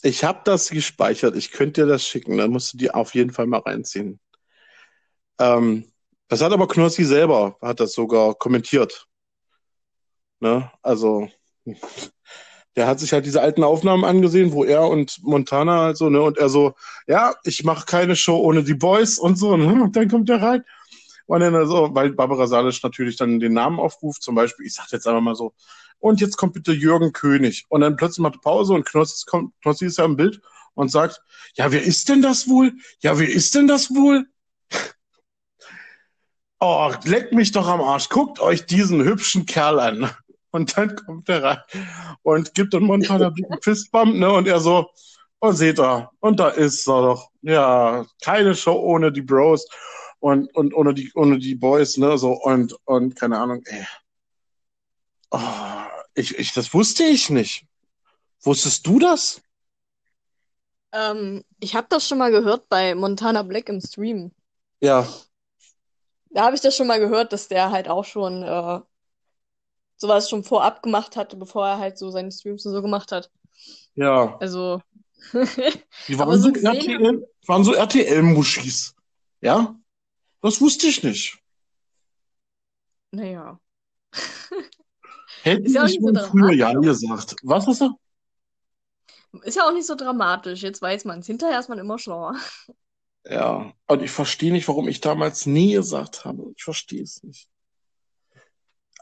Speaker 1: Ich habe das gespeichert. Ich könnte dir das schicken. Dann musst du die auf jeden Fall mal reinziehen. Ähm, das hat aber Knossi selber, hat das sogar kommentiert. Ne? Also, der hat sich halt diese alten Aufnahmen angesehen, wo er und Montana halt so, ne, und er so, ja, ich mache keine Show ohne die Boys und so, ne? und dann kommt er rein. Und dann so, weil Barbara Salisch natürlich dann den Namen aufruft, zum Beispiel, ich sag jetzt einfach mal so, und jetzt kommt bitte Jürgen König. Und dann plötzlich macht Pause und Knossi, kommt, Knossi ist ja im Bild und sagt, ja, wer ist denn das wohl? Ja, wer ist denn das wohl? Oh, leckt mich doch am Arsch. Guckt euch diesen hübschen Kerl an. Und dann kommt er rein und gibt dann Montana einen Fistbump, ne? Und er so, oh, seht ihr, und da ist er doch. Ja, keine Show ohne die Bros und, und ohne die, ohne die Boys, ne? So, und, und keine Ahnung, ey. Oh, ich, ich, das wusste ich nicht. Wusstest du das?
Speaker 2: Ähm, ich habe das schon mal gehört bei Montana Black im Stream.
Speaker 1: Ja,
Speaker 2: Da habe ich das schon mal gehört, dass der halt auch schon äh, sowas schon vorab gemacht hatte, bevor er halt so seine Streams und so gemacht hat.
Speaker 1: ja.
Speaker 2: Also,
Speaker 1: Die waren
Speaker 2: so
Speaker 1: so
Speaker 2: gesehen
Speaker 1: RTL, waren so RTL-Muschis. Ja? Das wusste ich nicht.
Speaker 2: naja.
Speaker 1: Hätten
Speaker 2: Ist ja
Speaker 1: ich
Speaker 2: nicht so
Speaker 1: früher ja gesagt. Was hast du?
Speaker 2: Ist ja auch nicht so dramatisch. Jetzt weiß man es. Hinterher ist man immer schlauer.
Speaker 1: Ja, und ich verstehe nicht, warum ich damals nie gesagt habe. Ich verstehe es nicht.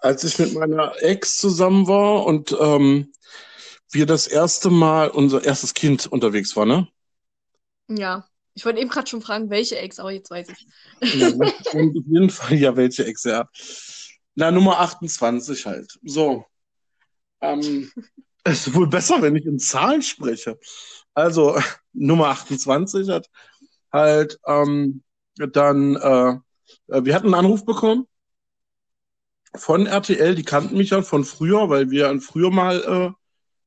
Speaker 1: Als ich mit meiner Ex zusammen war und ähm, wir das erste Mal unser erstes Kind unterwegs war, ne?
Speaker 2: Ja. Ich wollte eben gerade schon fragen, welche Ex, aber jetzt weiß ich.
Speaker 1: Ja, auf jeden Fall, ja, welche Ex, ja. Na, Nummer 28 halt. So. Ähm, es ist wohl besser, wenn ich in Zahlen spreche. Also, Nummer 28 hat halt ähm, dann, äh, wir hatten einen Anruf bekommen von RTL, die kannten mich ja von früher, weil wir früher mal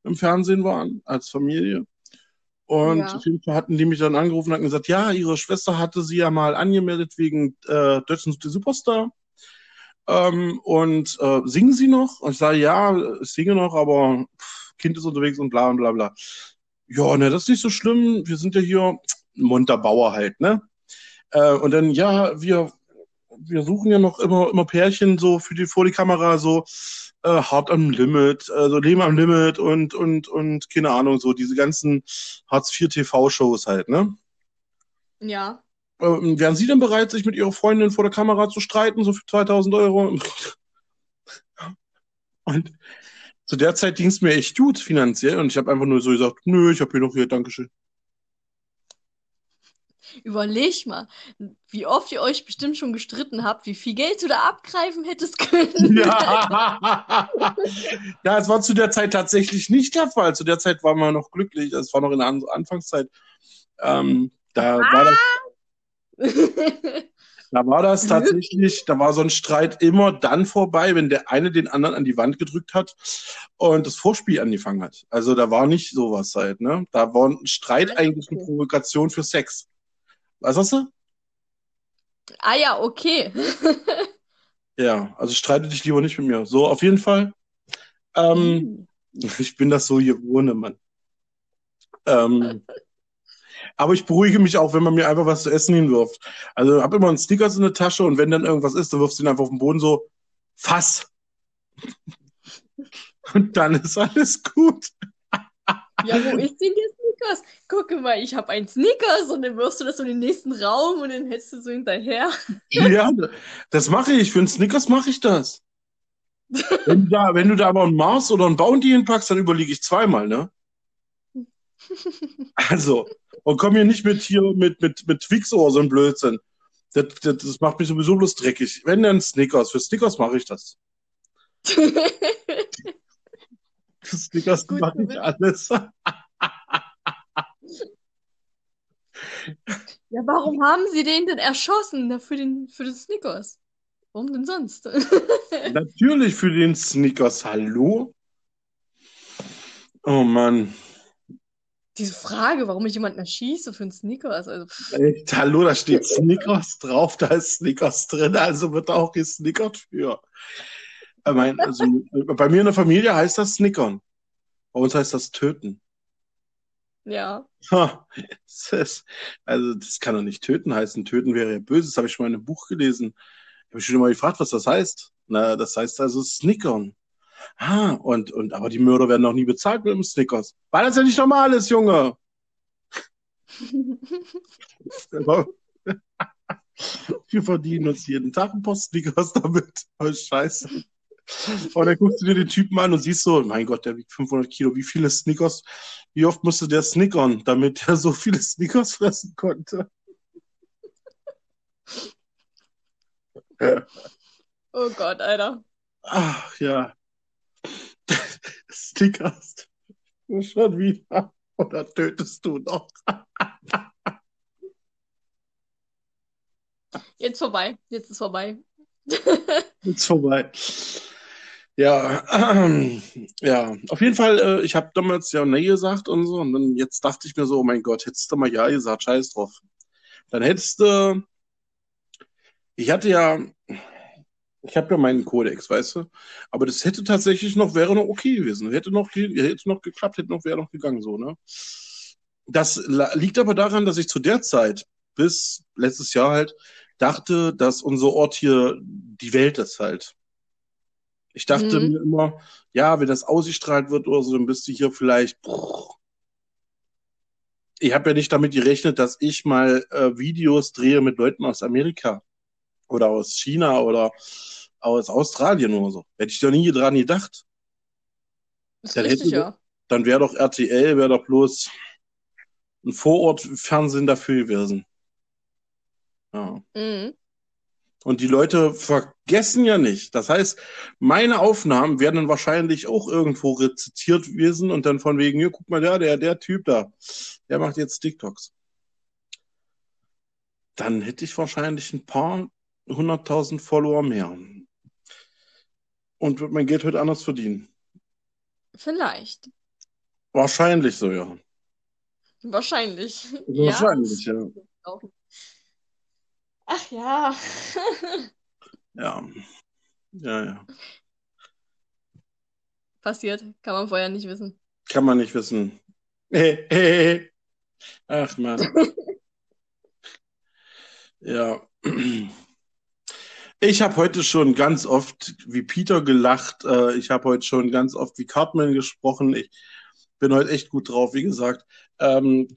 Speaker 1: äh, im Fernsehen waren, als Familie. Und
Speaker 2: Ja.
Speaker 1: auf jeden Fall hatten die mich dann angerufen und hatten gesagt, ja, ihre Schwester hatte sie ja mal angemeldet wegen äh, Deutschland Superstar. Ähm, und äh, singen sie noch? Und ich sage, ja, ich singe noch, aber pff, Kind ist unterwegs und bla und bla bla. Ja, ne, das ist nicht so schlimm. Wir sind ja hier munter Bauer halt, ne? Äh, und dann, ja, wir, wir suchen ja noch immer, immer Pärchen so für die, vor die Kamera, so äh, Hard am Limit, also Leben am Limit und, und, und keine Ahnung, so diese ganzen Hartz IV TV-Shows halt, ne?
Speaker 2: Ja.
Speaker 1: Ähm, wären Sie denn bereit, sich mit Ihrer Freundin vor der Kamera zu streiten, so für 2000 Euro? Und zu der Zeit ging es mir echt gut finanziell und ich habe einfach nur so gesagt, nö, ich habe hier noch hier, Dankeschön.
Speaker 2: Überleg mal, wie oft ihr euch bestimmt schon gestritten habt, wie viel Geld du da abgreifen hättest können.
Speaker 1: Ja. ja, es war zu der Zeit tatsächlich nicht der Fall. Zu der Zeit war man noch glücklich. Es war noch in der An Anfangszeit. Ähm, da war das Da war das tatsächlich, da war so ein Streit immer dann vorbei, wenn der eine den anderen an die Wand gedrückt hat und das Vorspiel angefangen hat. Also da war nicht sowas halt, ne? Da war ein Streit eigentlich eine Provokation für Sex. Was hast du?
Speaker 2: Ah ja, okay.
Speaker 1: Ja, also streite dich lieber nicht mit mir. So, auf jeden Fall. Ähm, Ich bin das so gewohnt, Mann. Ähm, aber ich beruhige mich auch, wenn man mir einfach was zu essen hinwirft. Also habe immer einen Snickers in der Tasche und wenn dann irgendwas ist, dann wirfst du ihn einfach auf den Boden so, Fass. Und dann ist alles gut.
Speaker 2: Ja, wo ist denn der Snickers? Gucke mal, ich habe einen Snickers und dann wirfst du das so in den nächsten Raum und dann hältst du so hinterher.
Speaker 1: Ja, das mache ich. Für einen Snickers mache ich das. Wenn du, da, wenn du da aber einen Mars oder einen Bounty hinpackst, dann überlege ich zweimal, ne? Also, und komm hier nicht mit hier mit, mit, mit Twix oder so ein Blödsinn. Das, das, das macht mich sowieso bloß dreckig. Wenn dann Snickers. Für Snickers mache ich das. Für Snickers mache ich alles.
Speaker 2: Ja, warum haben sie den denn erschossen für den, für den Snickers? Warum denn sonst?
Speaker 1: Natürlich für den Snickers. Hallo? Oh Mann.
Speaker 2: Diese Frage, warum ich jemanden erschieße für einen Snickers. Also,
Speaker 1: Echt, hallo, da steht Snickers drauf, da ist Snickers drin, also wird auch gesnickert für. Ich mein, also, bei mir in der Familie heißt das Snickern. Bei uns heißt das Töten.
Speaker 2: Ja.
Speaker 1: Das ist, also das kann doch nicht töten heißen. Töten wäre ja böse. Das habe ich schon mal in einem Buch gelesen. Ich habe schon immer gefragt, was das heißt. Na, das heißt also Snickern. Ah, und, und aber die Mörder werden noch nie bezahlt mit dem Snickers. Weil das ja nicht normal ist, Junge. Wir verdienen uns jeden Tag ein paar Snickers damit. Oh, scheiße. Und dann guckst du dir den Typen an und siehst so, mein Gott, der wiegt 500 Kilo. Wie viele Snickers, wie oft musste der snickern, damit er so viele Snickers fressen konnte?
Speaker 2: Oh Gott, Alter.
Speaker 1: Ach ja. Snickers. Schon wieder. Oder tötest du noch?
Speaker 2: Jetzt vorbei. Jetzt ist vorbei.
Speaker 1: Jetzt vorbei. Ja, ähm, ja, auf jeden Fall, äh, ich habe damals ja Nee gesagt und so, und dann jetzt dachte ich mir so, oh mein Gott, hättest du mal Ja gesagt, scheiß drauf. Dann hättest du, ich hatte ja, ich habe ja meinen Kodex, weißt du, aber das hätte tatsächlich noch, wäre noch okay gewesen, hätte noch, hätte noch geklappt, hätte noch, wäre noch gegangen, so, ne? Das liegt aber daran, dass ich zu der Zeit, bis letztes Jahr halt, dachte, dass unser Ort hier die Welt ist halt. Ich dachte
Speaker 2: Mhm.
Speaker 1: mir immer, ja, wenn das ausgestrahlt wird oder so, dann bist du hier vielleicht. Ich habe ja nicht damit gerechnet, dass ich mal äh, Videos drehe mit Leuten aus Amerika oder aus China oder aus Australien oder so. Hätte ich doch nie dran gedacht.
Speaker 2: Ist
Speaker 1: Dann
Speaker 2: richtig,
Speaker 1: hätten wir-
Speaker 2: ja.
Speaker 1: Dann wäre doch RTL, wäre doch bloß ein Vorortfernsehen dafür gewesen. Ja.
Speaker 2: Mhm.
Speaker 1: Und die Leute vergessen ja nicht. Das heißt, meine Aufnahmen werden dann wahrscheinlich auch irgendwo rezitiert gewesen und dann von wegen, hier, guck mal, der, der, der Typ da, der macht jetzt TikToks. Dann hätte ich wahrscheinlich ein paar hunderttausend Follower mehr. Und würde mein Geld heute anders verdienen.
Speaker 2: Vielleicht.
Speaker 1: Wahrscheinlich so, ja.
Speaker 2: Wahrscheinlich.
Speaker 1: Wahrscheinlich, ja.
Speaker 2: Auch. Ach ja.
Speaker 1: Ja. Ja, ja.
Speaker 2: Passiert. Kann man vorher nicht wissen.
Speaker 1: Kann man nicht wissen. Hey, hey, hey. Ach man. Ja. Ich habe heute schon ganz oft wie Peter gelacht. Äh, Ich habe heute schon ganz oft wie Cartman gesprochen. Ich bin heute echt gut drauf, wie gesagt. Ähm,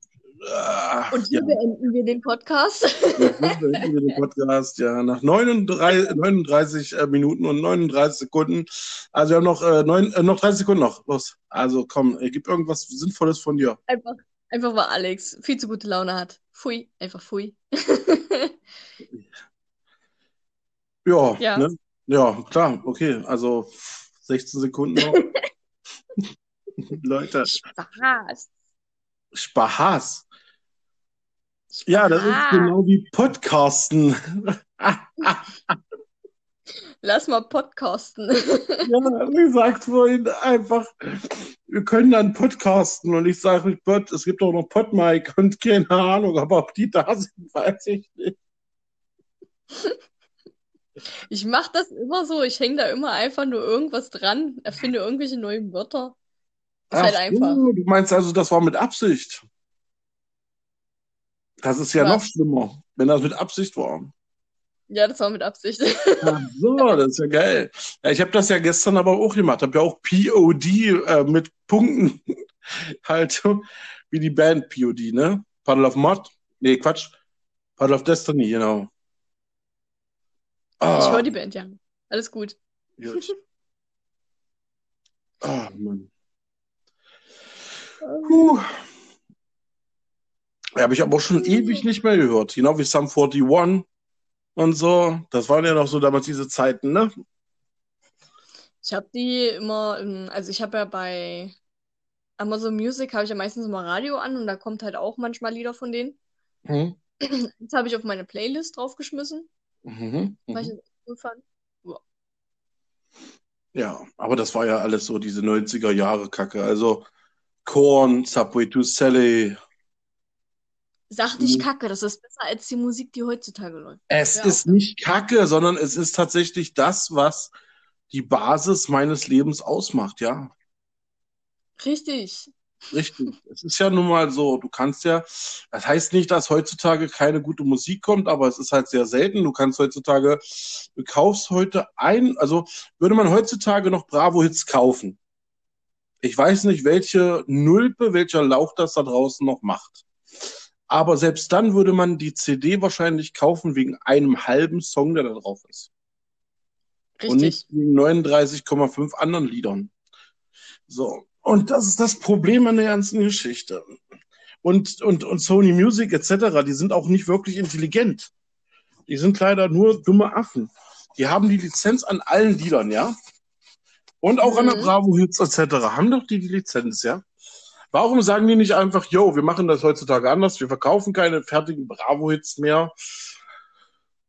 Speaker 2: Und hier
Speaker 1: ja,
Speaker 2: beenden wir den Podcast.
Speaker 1: jetzt beenden wir den Podcast. Ja, nach 39, 39 äh, Minuten und 39 Sekunden. Also wir haben noch, äh, neun, äh, noch 30 Sekunden noch. Los. Also komm, äh, gib irgendwas Sinnvolles von dir.
Speaker 2: Einfach, einfach weil Alex viel zu gute Laune hat. Pfui, einfach pfui.
Speaker 1: Ja,
Speaker 2: Ja.
Speaker 1: ne? Ja, klar, okay. Also 16 Sekunden noch. Leute,
Speaker 2: Spaß.
Speaker 1: Spaß. Ja, das ist
Speaker 2: Spaß.
Speaker 1: genau wie Podcasten.
Speaker 2: Lass mal podcasten.
Speaker 1: Ja, wie gesagt vorhin einfach, wir können dann podcasten und ich sage mit Gott, es gibt auch noch Podmic und keine Ahnung, aber ob die da sind, weiß ich nicht.
Speaker 2: Ich mache das immer so. Ich hänge da immer einfach nur irgendwas dran, erfinde irgendwelche neuen Wörter. Ist halt einfach.
Speaker 1: du meinst also, das war mit Absicht. Das ist ja
Speaker 2: Was?
Speaker 1: noch schlimmer, wenn das mit Absicht war.
Speaker 2: Ja, das war mit Absicht.
Speaker 1: Ach so, das ist ja geil. Ja, ich habe das ja gestern aber auch gemacht. Habe ja auch POD äh, mit Punkten halt wie die Band POD, ne? Puddle of Mud? Nee, Quatsch. Puddle of Destiny, genau.
Speaker 2: Ich
Speaker 1: Ah,
Speaker 2: höre die Band, ja. Alles gut.
Speaker 1: gut. Ah, Mann. Puh. Ja, habe ich aber auch schon ewig nicht mehr gehört. Genau wie Sum 41 und so. Das waren ja noch so damals diese Zeiten, ne?
Speaker 2: Ich habe die immer, im- also ich habe ja bei Amazon Music habe ich ja meistens immer Radio an und da kommt halt auch manchmal Lieder von denen.
Speaker 1: Mhm.
Speaker 2: Das habe ich auf meine Playlist draufgeschmissen,
Speaker 1: Mhm.
Speaker 2: weil ich
Speaker 1: Mhm.
Speaker 2: das fand.
Speaker 1: Ja, aber das war ja alles so diese 90er Jahre Kacke. Also Korn, Subway to Sally.
Speaker 2: Sag nicht
Speaker 1: Mhm.
Speaker 2: Kacke, das ist besser als die Musik, die heutzutage läuft.
Speaker 1: Es
Speaker 2: Ja,
Speaker 1: ist nicht Kacke, sondern es ist tatsächlich das, was die Basis meines Lebens ausmacht, ja.
Speaker 2: Richtig.
Speaker 1: Richtig. Es ist ja nun mal so, du kannst ja, das heißt nicht, dass heutzutage keine gute Musik kommt, aber es ist halt sehr selten. Du kannst heutzutage, du kaufst heute ein, also würde man heutzutage noch Bravo-Hits kaufen. Ich weiß nicht, welche Nulpe, welcher Lauch das da draußen noch macht. Aber selbst dann würde man die CD wahrscheinlich kaufen wegen einem halben Song, der da drauf ist. Und nicht
Speaker 2: Richtig.
Speaker 1: wegen 39,5 anderen Liedern. So. Und das ist das Problem an der ganzen Geschichte. Und, und, und Sony Music etc., die sind auch nicht wirklich intelligent. Die sind leider nur dumme Affen. Die haben die Lizenz an allen Liedern, ja? Und auch an der
Speaker 2: Mhm.
Speaker 1: Bravo Hits etc. Haben doch die die Lizenz, ja? Warum sagen die nicht einfach, yo, wir machen das heutzutage anders, wir verkaufen keine fertigen Bravo Hits mehr,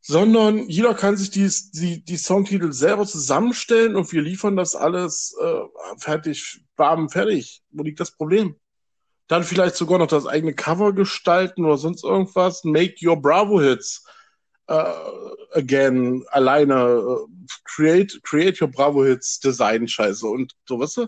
Speaker 1: sondern jeder kann sich die, die, die Songtitel selber zusammenstellen und wir liefern das alles äh, fertig, bam, fertig. Wo liegt das Problem? Dann vielleicht sogar noch das eigene Cover gestalten oder sonst irgendwas. Make your Bravo Hits äh, again, alleine. Äh, create, create your Bravo Hits Design Scheiße und so, weißt du?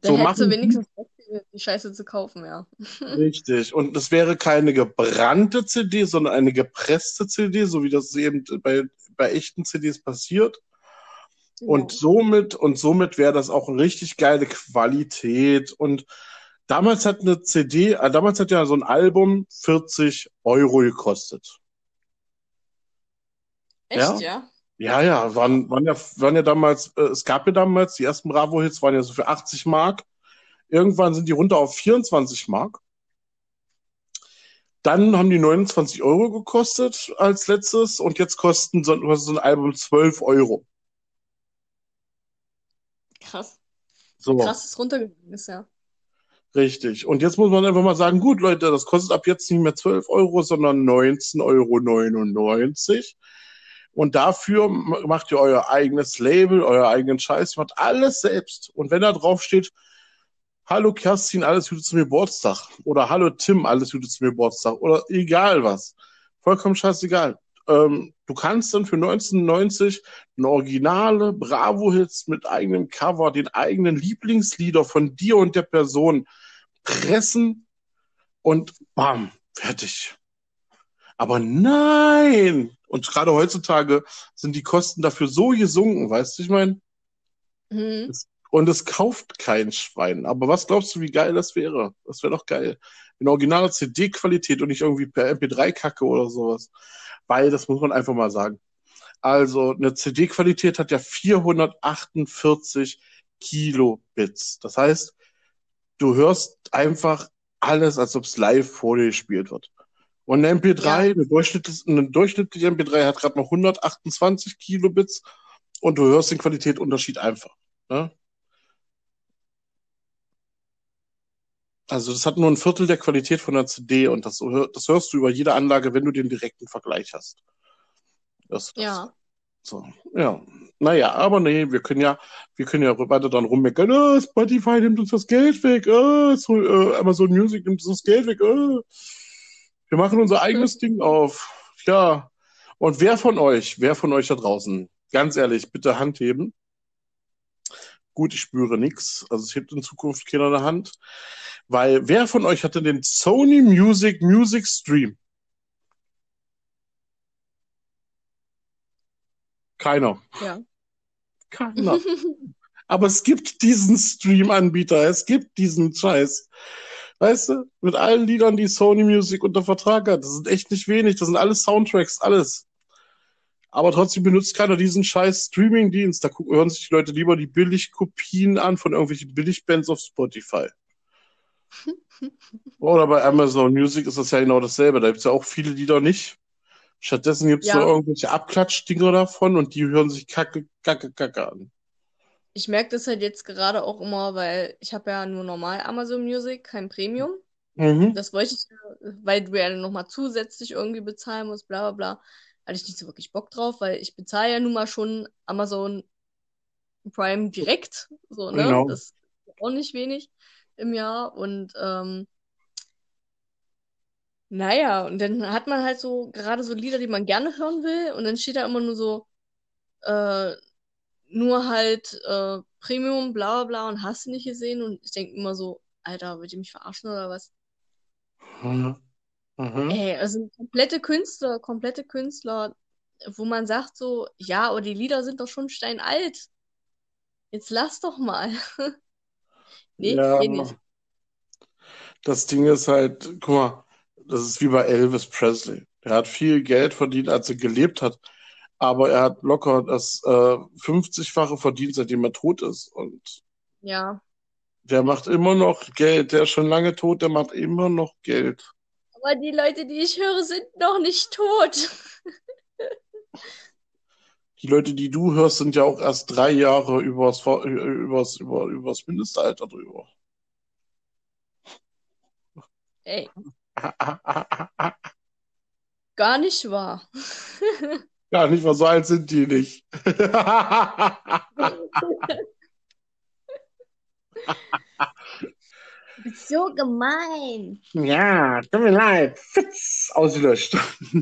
Speaker 2: Da
Speaker 1: So
Speaker 2: hättest du
Speaker 1: machen-
Speaker 2: wenigstens Bock, die, Scheiße zu kaufen, ja.
Speaker 1: Richtig. Und es wäre keine gebrannte CD, sondern eine gepresste CD, so wie das eben bei, bei echten CDs passiert. Und somit, und somit wäre das auch eine richtig geile Qualität. Und damals hat eine CD, äh, damals hat ja so ein Album 40 Euro gekostet.
Speaker 2: Echt, ja?
Speaker 1: Ja, ja, waren, waren ja, waren ja damals, äh, es gab ja damals, die ersten Bravo-Hits waren ja so für 80 Mark. Irgendwann sind die runter auf 24 Mark. Dann haben die 29 Euro gekostet als letztes und jetzt kosten so, so ein Album 12 Euro.
Speaker 2: Krass.
Speaker 1: So.
Speaker 2: Krass, dass es runtergegangen ist, ja.
Speaker 1: Richtig. Und jetzt muss man einfach mal sagen, gut, Leute, das kostet ab jetzt nicht mehr 12 Euro, sondern 19,99 Euro. Und dafür macht ihr euer eigenes Label, euer eigenen Scheiß, macht alles selbst. Und wenn da drauf steht, Hallo Kerstin, alles Gute zum Geburtstag. Oder Hallo Tim, alles Gute zum Geburtstag. Oder egal was. Vollkommen scheißegal. Ähm, du kannst dann für 1990 eine originale Bravo-Hits mit eigenem Cover, den eigenen Lieblingslieder von dir und der Person pressen und bam, fertig. Aber nein! Und gerade heutzutage sind die Kosten dafür so gesunken, weißt du, ich meine?
Speaker 2: Mhm.
Speaker 1: Und es kauft kein Schwein. Aber was glaubst du, wie geil das wäre? Das wäre doch geil. In originaler CD-Qualität und nicht irgendwie per MP3-Kacke oder sowas. Weil, das muss man einfach mal sagen. Also, eine CD-Qualität hat ja 448 Kilobits. Das heißt, du hörst einfach alles, als ob es live vor dir gespielt wird. Und eine MP3,
Speaker 2: Ja.
Speaker 1: eine, durchschnittliche, eine durchschnittliche MP3 hat gerade noch 128 Kilobits und du hörst den Qualitätsunterschied einfach. Ne? Also das hat nur ein Viertel der Qualität von der CD und das, das hörst du über jede Anlage, wenn du den direkten Vergleich hast. Das, das,
Speaker 2: Ja.
Speaker 1: So, ja. Naja, aber nee, wir können ja, wir können ja weiter dann rummeckern, oh, Spotify nimmt uns das Geld weg, oh, so, Amazon Music nimmt uns das Geld weg, oh. Wir machen unser eigenes Ding auf. Ja. Und wer von euch, wer von euch da draußen, ganz ehrlich, bitte Hand heben. gut, ich spüre nichts. Also es hebt in Zukunft keiner eine Hand. Weil wer von euch hatte den Sony Music Music Stream? Keiner.
Speaker 2: Ja.
Speaker 1: Keiner. Aber es gibt diesen Stream-Anbieter, es gibt diesen Scheiß. Weißt du, mit allen Liedern, die Sony Music unter Vertrag hat. Das sind echt nicht wenig, das sind alles Soundtracks, alles. Aber trotzdem benutzt keiner diesen scheiß Streaming-Dienst. Da hören sich die Leute lieber die Billigkopien an von irgendwelchen Billigbands auf Spotify. Oder bei Amazon Music ist das ja genau dasselbe. Da gibt es ja auch viele Lieder nicht. Stattdessen gibt es
Speaker 2: Ja.
Speaker 1: so irgendwelche Abklatschdinger davon und die hören sich kacke, kacke, kacke an.
Speaker 2: Ich merke das halt jetzt gerade auch immer, weil ich habe ja nur normal Amazon Music, kein Premium.
Speaker 1: Mhm.
Speaker 2: Das wollte ich, ja, weil du ja nochmal zusätzlich irgendwie bezahlen musst, bla bla bla. Hatte ich nicht so wirklich Bock drauf, weil ich bezahle ja nun mal schon Amazon Prime direkt. So, ne?
Speaker 1: Genau.
Speaker 2: Das ist auch nicht wenig im Jahr. Und ähm, naja, und dann hat man halt so gerade so Lieder, die man gerne hören will, und dann steht da immer nur so, äh, nur halt äh, Premium, bla bla bla, und hast du nicht gesehen. Und ich denke immer so, Alter, wollt ihr mich verarschen oder was?
Speaker 1: Mhm. Mhm.
Speaker 2: Ey, also komplette Künstler, komplette Künstler, wo man sagt so, ja, aber die Lieder sind doch schon steinalt. Jetzt lass doch mal. Nee,
Speaker 1: Ja,
Speaker 2: geht nicht.
Speaker 1: das Ding ist halt, guck mal, das ist wie bei Elvis Presley. Er hat viel Geld verdient, als er gelebt hat, aber er hat locker das äh, 50-fache verdient, seitdem er tot ist. Und
Speaker 2: Ja.
Speaker 1: der macht immer noch Geld. Der ist schon lange tot, der macht immer noch Geld.
Speaker 2: Aber die Leute, die ich höre, sind noch nicht tot.
Speaker 1: Die Leute, die du hörst, sind ja auch erst drei Jahre übers, übers, über, übers Mindestalter drüber.
Speaker 2: Ey, gar nicht wahr.
Speaker 1: Gar nicht, mal so alt sind die nicht.
Speaker 2: Du bist so gemein.
Speaker 1: Ja, tut mir leid. Fitz, ausgelöscht.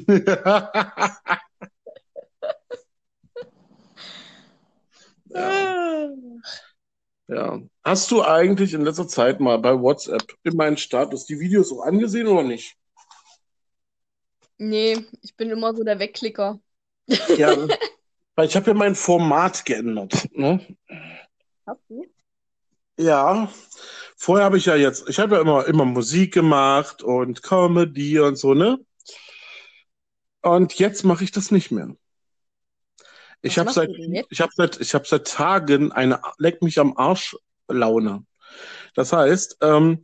Speaker 1: Ja, ja. Hast du eigentlich in letzter Zeit mal bei WhatsApp in meinen Status die Videos auch angesehen oder nicht?
Speaker 2: Nee, ich bin immer so der Wegklicker.
Speaker 1: Ja, weil ich habe ja mein Format geändert. Ne?
Speaker 2: Hast du?
Speaker 1: Ja, vorher habe ich ja jetzt, ich habe ja immer, immer Musik gemacht und Comedy und so, ne? Und jetzt mache ich das nicht mehr. Ich habe seit, ich habe seit, ich habe seit Tagen eine Leck mich am Arsch Laune. Das heißt, ähm,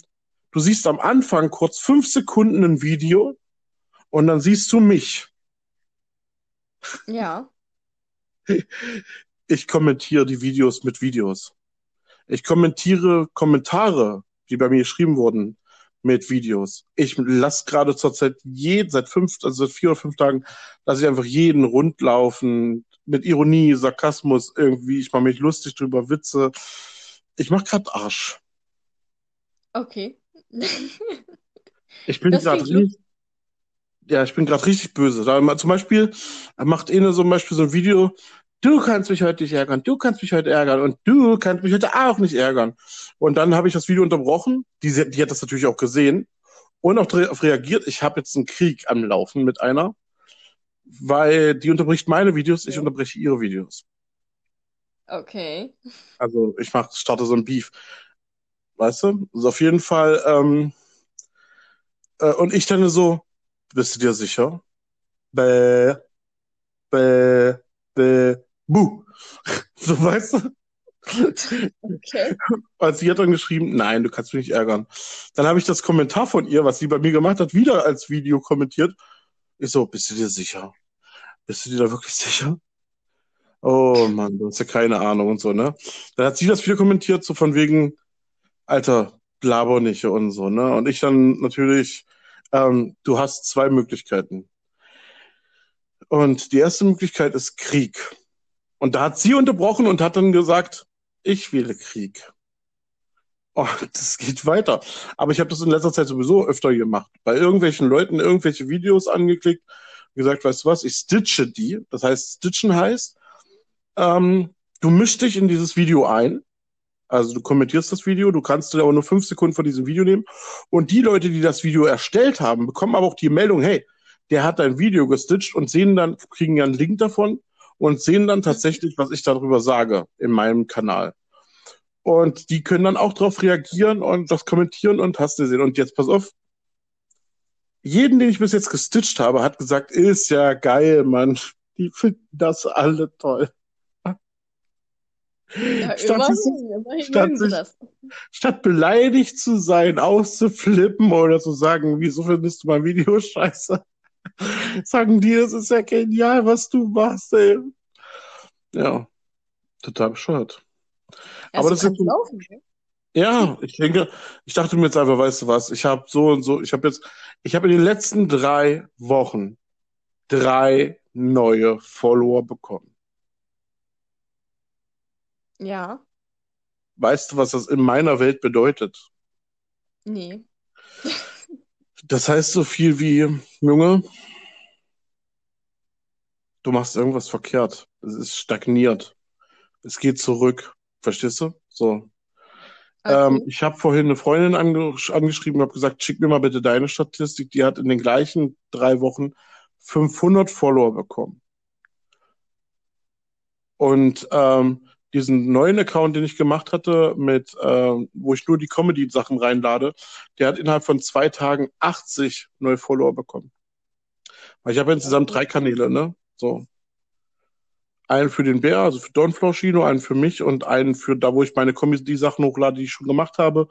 Speaker 1: du siehst am Anfang kurz fünf Sekunden ein Video und dann siehst du mich.
Speaker 2: Ja.
Speaker 1: Ich kommentiere die Videos mit Videos. Ich kommentiere Kommentare, die bei mir geschrieben wurden, mit Videos. Ich lasse gerade zurzeit jeden, seit fünf, also seit vier oder fünf Tagen, lasse ich einfach jeden rundlaufen, mit Ironie, Sarkasmus irgendwie. Ich mache mich lustig drüber, Witze. Ich mache gerade Arsch.
Speaker 2: Okay.
Speaker 1: Ich bin gerade ja, ich bin gerade richtig böse. Da zum Beispiel macht eine zum Beispiel so ein Video, du kannst mich heute nicht ärgern, du kannst mich heute ärgern und du kannst mich heute auch nicht ärgern. Und dann habe ich das Video unterbrochen. Die, die hat das natürlich auch gesehen und auch darauf reagiert. Ich habe jetzt einen Krieg am Laufen mit einer, weil die unterbricht meine Videos, ich unterbreche ihre Videos.
Speaker 2: Okay.
Speaker 1: Also ich mach, starte so ein Beef. Weißt du? Also auf jeden Fall. Ähm, äh, und ich dann so, bist du dir sicher? Bäh, bäh, bäh, buh. So, weißt du?
Speaker 2: Okay.
Speaker 1: Und sie hat dann geschrieben, nein, du kannst mich nicht ärgern. Dann habe ich das Kommentar von ihr, was sie bei mir gemacht hat, wieder als Video kommentiert. Ich so, bist du dir sicher? Bist du dir da wirklich sicher? Oh Mann, du hast ja keine Ahnung und so, ne? Dann hat sie das wieder kommentiert, so von wegen, Alter, laber nicht und so, ne? Und ich dann natürlich, ähm, du hast zwei Möglichkeiten. Und die erste Möglichkeit ist Krieg. Und da hat sie unterbrochen und hat dann gesagt, ich wähle Krieg. Oh, das geht weiter. Aber ich habe das in letzter Zeit sowieso öfter gemacht. Bei irgendwelchen Leuten irgendwelche Videos angeklickt und gesagt, weißt du was, ich stitche die. Das heißt, stitchen heißt, ähm, du mischst dich in dieses Video ein Also du kommentierst das Video, du kannst dir aber nur fünf Sekunden von diesem Video nehmen. Und die Leute, die das Video erstellt haben, bekommen aber auch die Meldung, hey, der hat dein Video gestitcht und sehen dann, kriegen ja einen Link davon und sehen dann tatsächlich, was ich darüber sage in meinem Kanal. Und die können dann auch darauf reagieren und das kommentieren und hast du sehen. Und jetzt pass auf. Jeden, den ich bis jetzt gestitcht habe, hat gesagt, ist ja geil, Mann. Die finden das alle toll.
Speaker 2: Ja,
Speaker 1: Statt,
Speaker 2: immerhin,
Speaker 1: statt, sich, statt beleidigt zu sein, auszuflippen oder zu sagen, wieso findest du mein Video scheiße, sagen die, es ist ja genial, was du machst, ey. Ja, total bescheuert.
Speaker 2: Ja,
Speaker 1: Aber das ist
Speaker 2: laufen. Ne?
Speaker 1: ja, ich denke, ich dachte mir jetzt einfach, weißt du was, ich habe so und so, ich habe jetzt, ich habe in den letzten drei Wochen drei neue Follower bekommen.
Speaker 2: Ja,
Speaker 1: Weißt du, was das in meiner Welt bedeutet?
Speaker 2: nee.
Speaker 1: Das heißt so viel wie, Junge, du machst irgendwas verkehrt. Es ist stagniert. Es geht zurück. Verstehst du? So. Ähm,
Speaker 2: Okay.
Speaker 1: ich habe vorhin eine Freundin ange angeschrieben und habe gesagt, schick mir mal bitte deine Statistik. Die hat in den gleichen drei Wochen 500 Follower bekommen. Und ähm, diesen neuen Account, den ich gemacht hatte, mit, ähm, wo ich nur die Comedy-Sachen reinlade, der hat innerhalb von zwei Tagen 80 neue Follower bekommen. Weil ich habe insgesamt drei Kanäle, ne? So. Einen für den Bär, also für Don Flauschino, einen für mich und einen für da, wo ich meine Comedy-Sachen hochlade, die ich schon gemacht habe.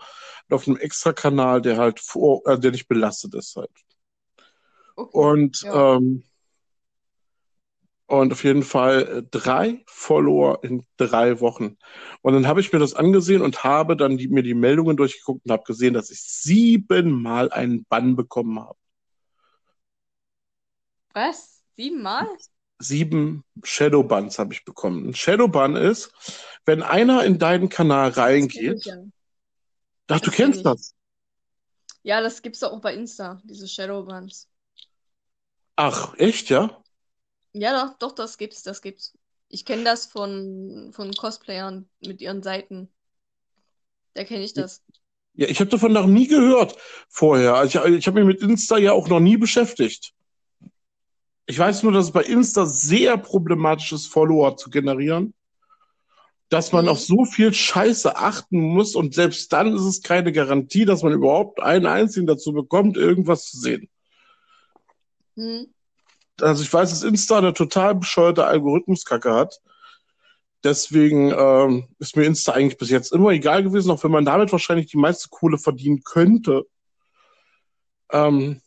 Speaker 1: Und auf einem extra Kanal, der halt vor, äh, der nicht belastet ist halt.
Speaker 2: Okay.
Speaker 1: Und,
Speaker 2: Ja.
Speaker 1: ähm, und auf jeden Fall äh, drei Follower in drei Wochen. Und dann habe ich mir das angesehen und habe dann die, mir die Meldungen durchgeguckt und habe gesehen, dass ich siebenmal einen Bann bekommen habe.
Speaker 2: Was? Siebenmal?
Speaker 1: Sieben Shadowbans habe ich bekommen. Ein Shadowban ist, wenn einer in deinen Kanal reingeht.
Speaker 2: ja.
Speaker 1: Ach, du
Speaker 2: Das
Speaker 1: kennst das.
Speaker 2: Ja, das gibt's doch auch bei Insta, diese Shadowbans.
Speaker 1: Ach, echt, ja?
Speaker 2: Ja, doch, doch, das gibt's, das gibt's. Ich kenne das von, von Cosplayern mit ihren Seiten. Da kenne ich das.
Speaker 1: Ja, ich habe davon noch nie gehört vorher. Also ich, ich habe mich mit Insta ja auch noch nie beschäftigt. Ich weiß nur, dass es bei Insta sehr problematisch ist, Follower zu generieren, dass man
Speaker 2: Mhm.
Speaker 1: auf so viel Scheiße achten muss und selbst dann ist es keine Garantie, dass man überhaupt einen einzigen dazu bekommt, irgendwas zu sehen.
Speaker 2: Hm.
Speaker 1: Also ich weiß, dass Insta eine total bescheuerte Algorithmuskacke hat. Deswegen ähm, ist mir Insta eigentlich bis jetzt immer egal gewesen, auch wenn man damit wahrscheinlich die meiste Kohle verdienen könnte. Ähm,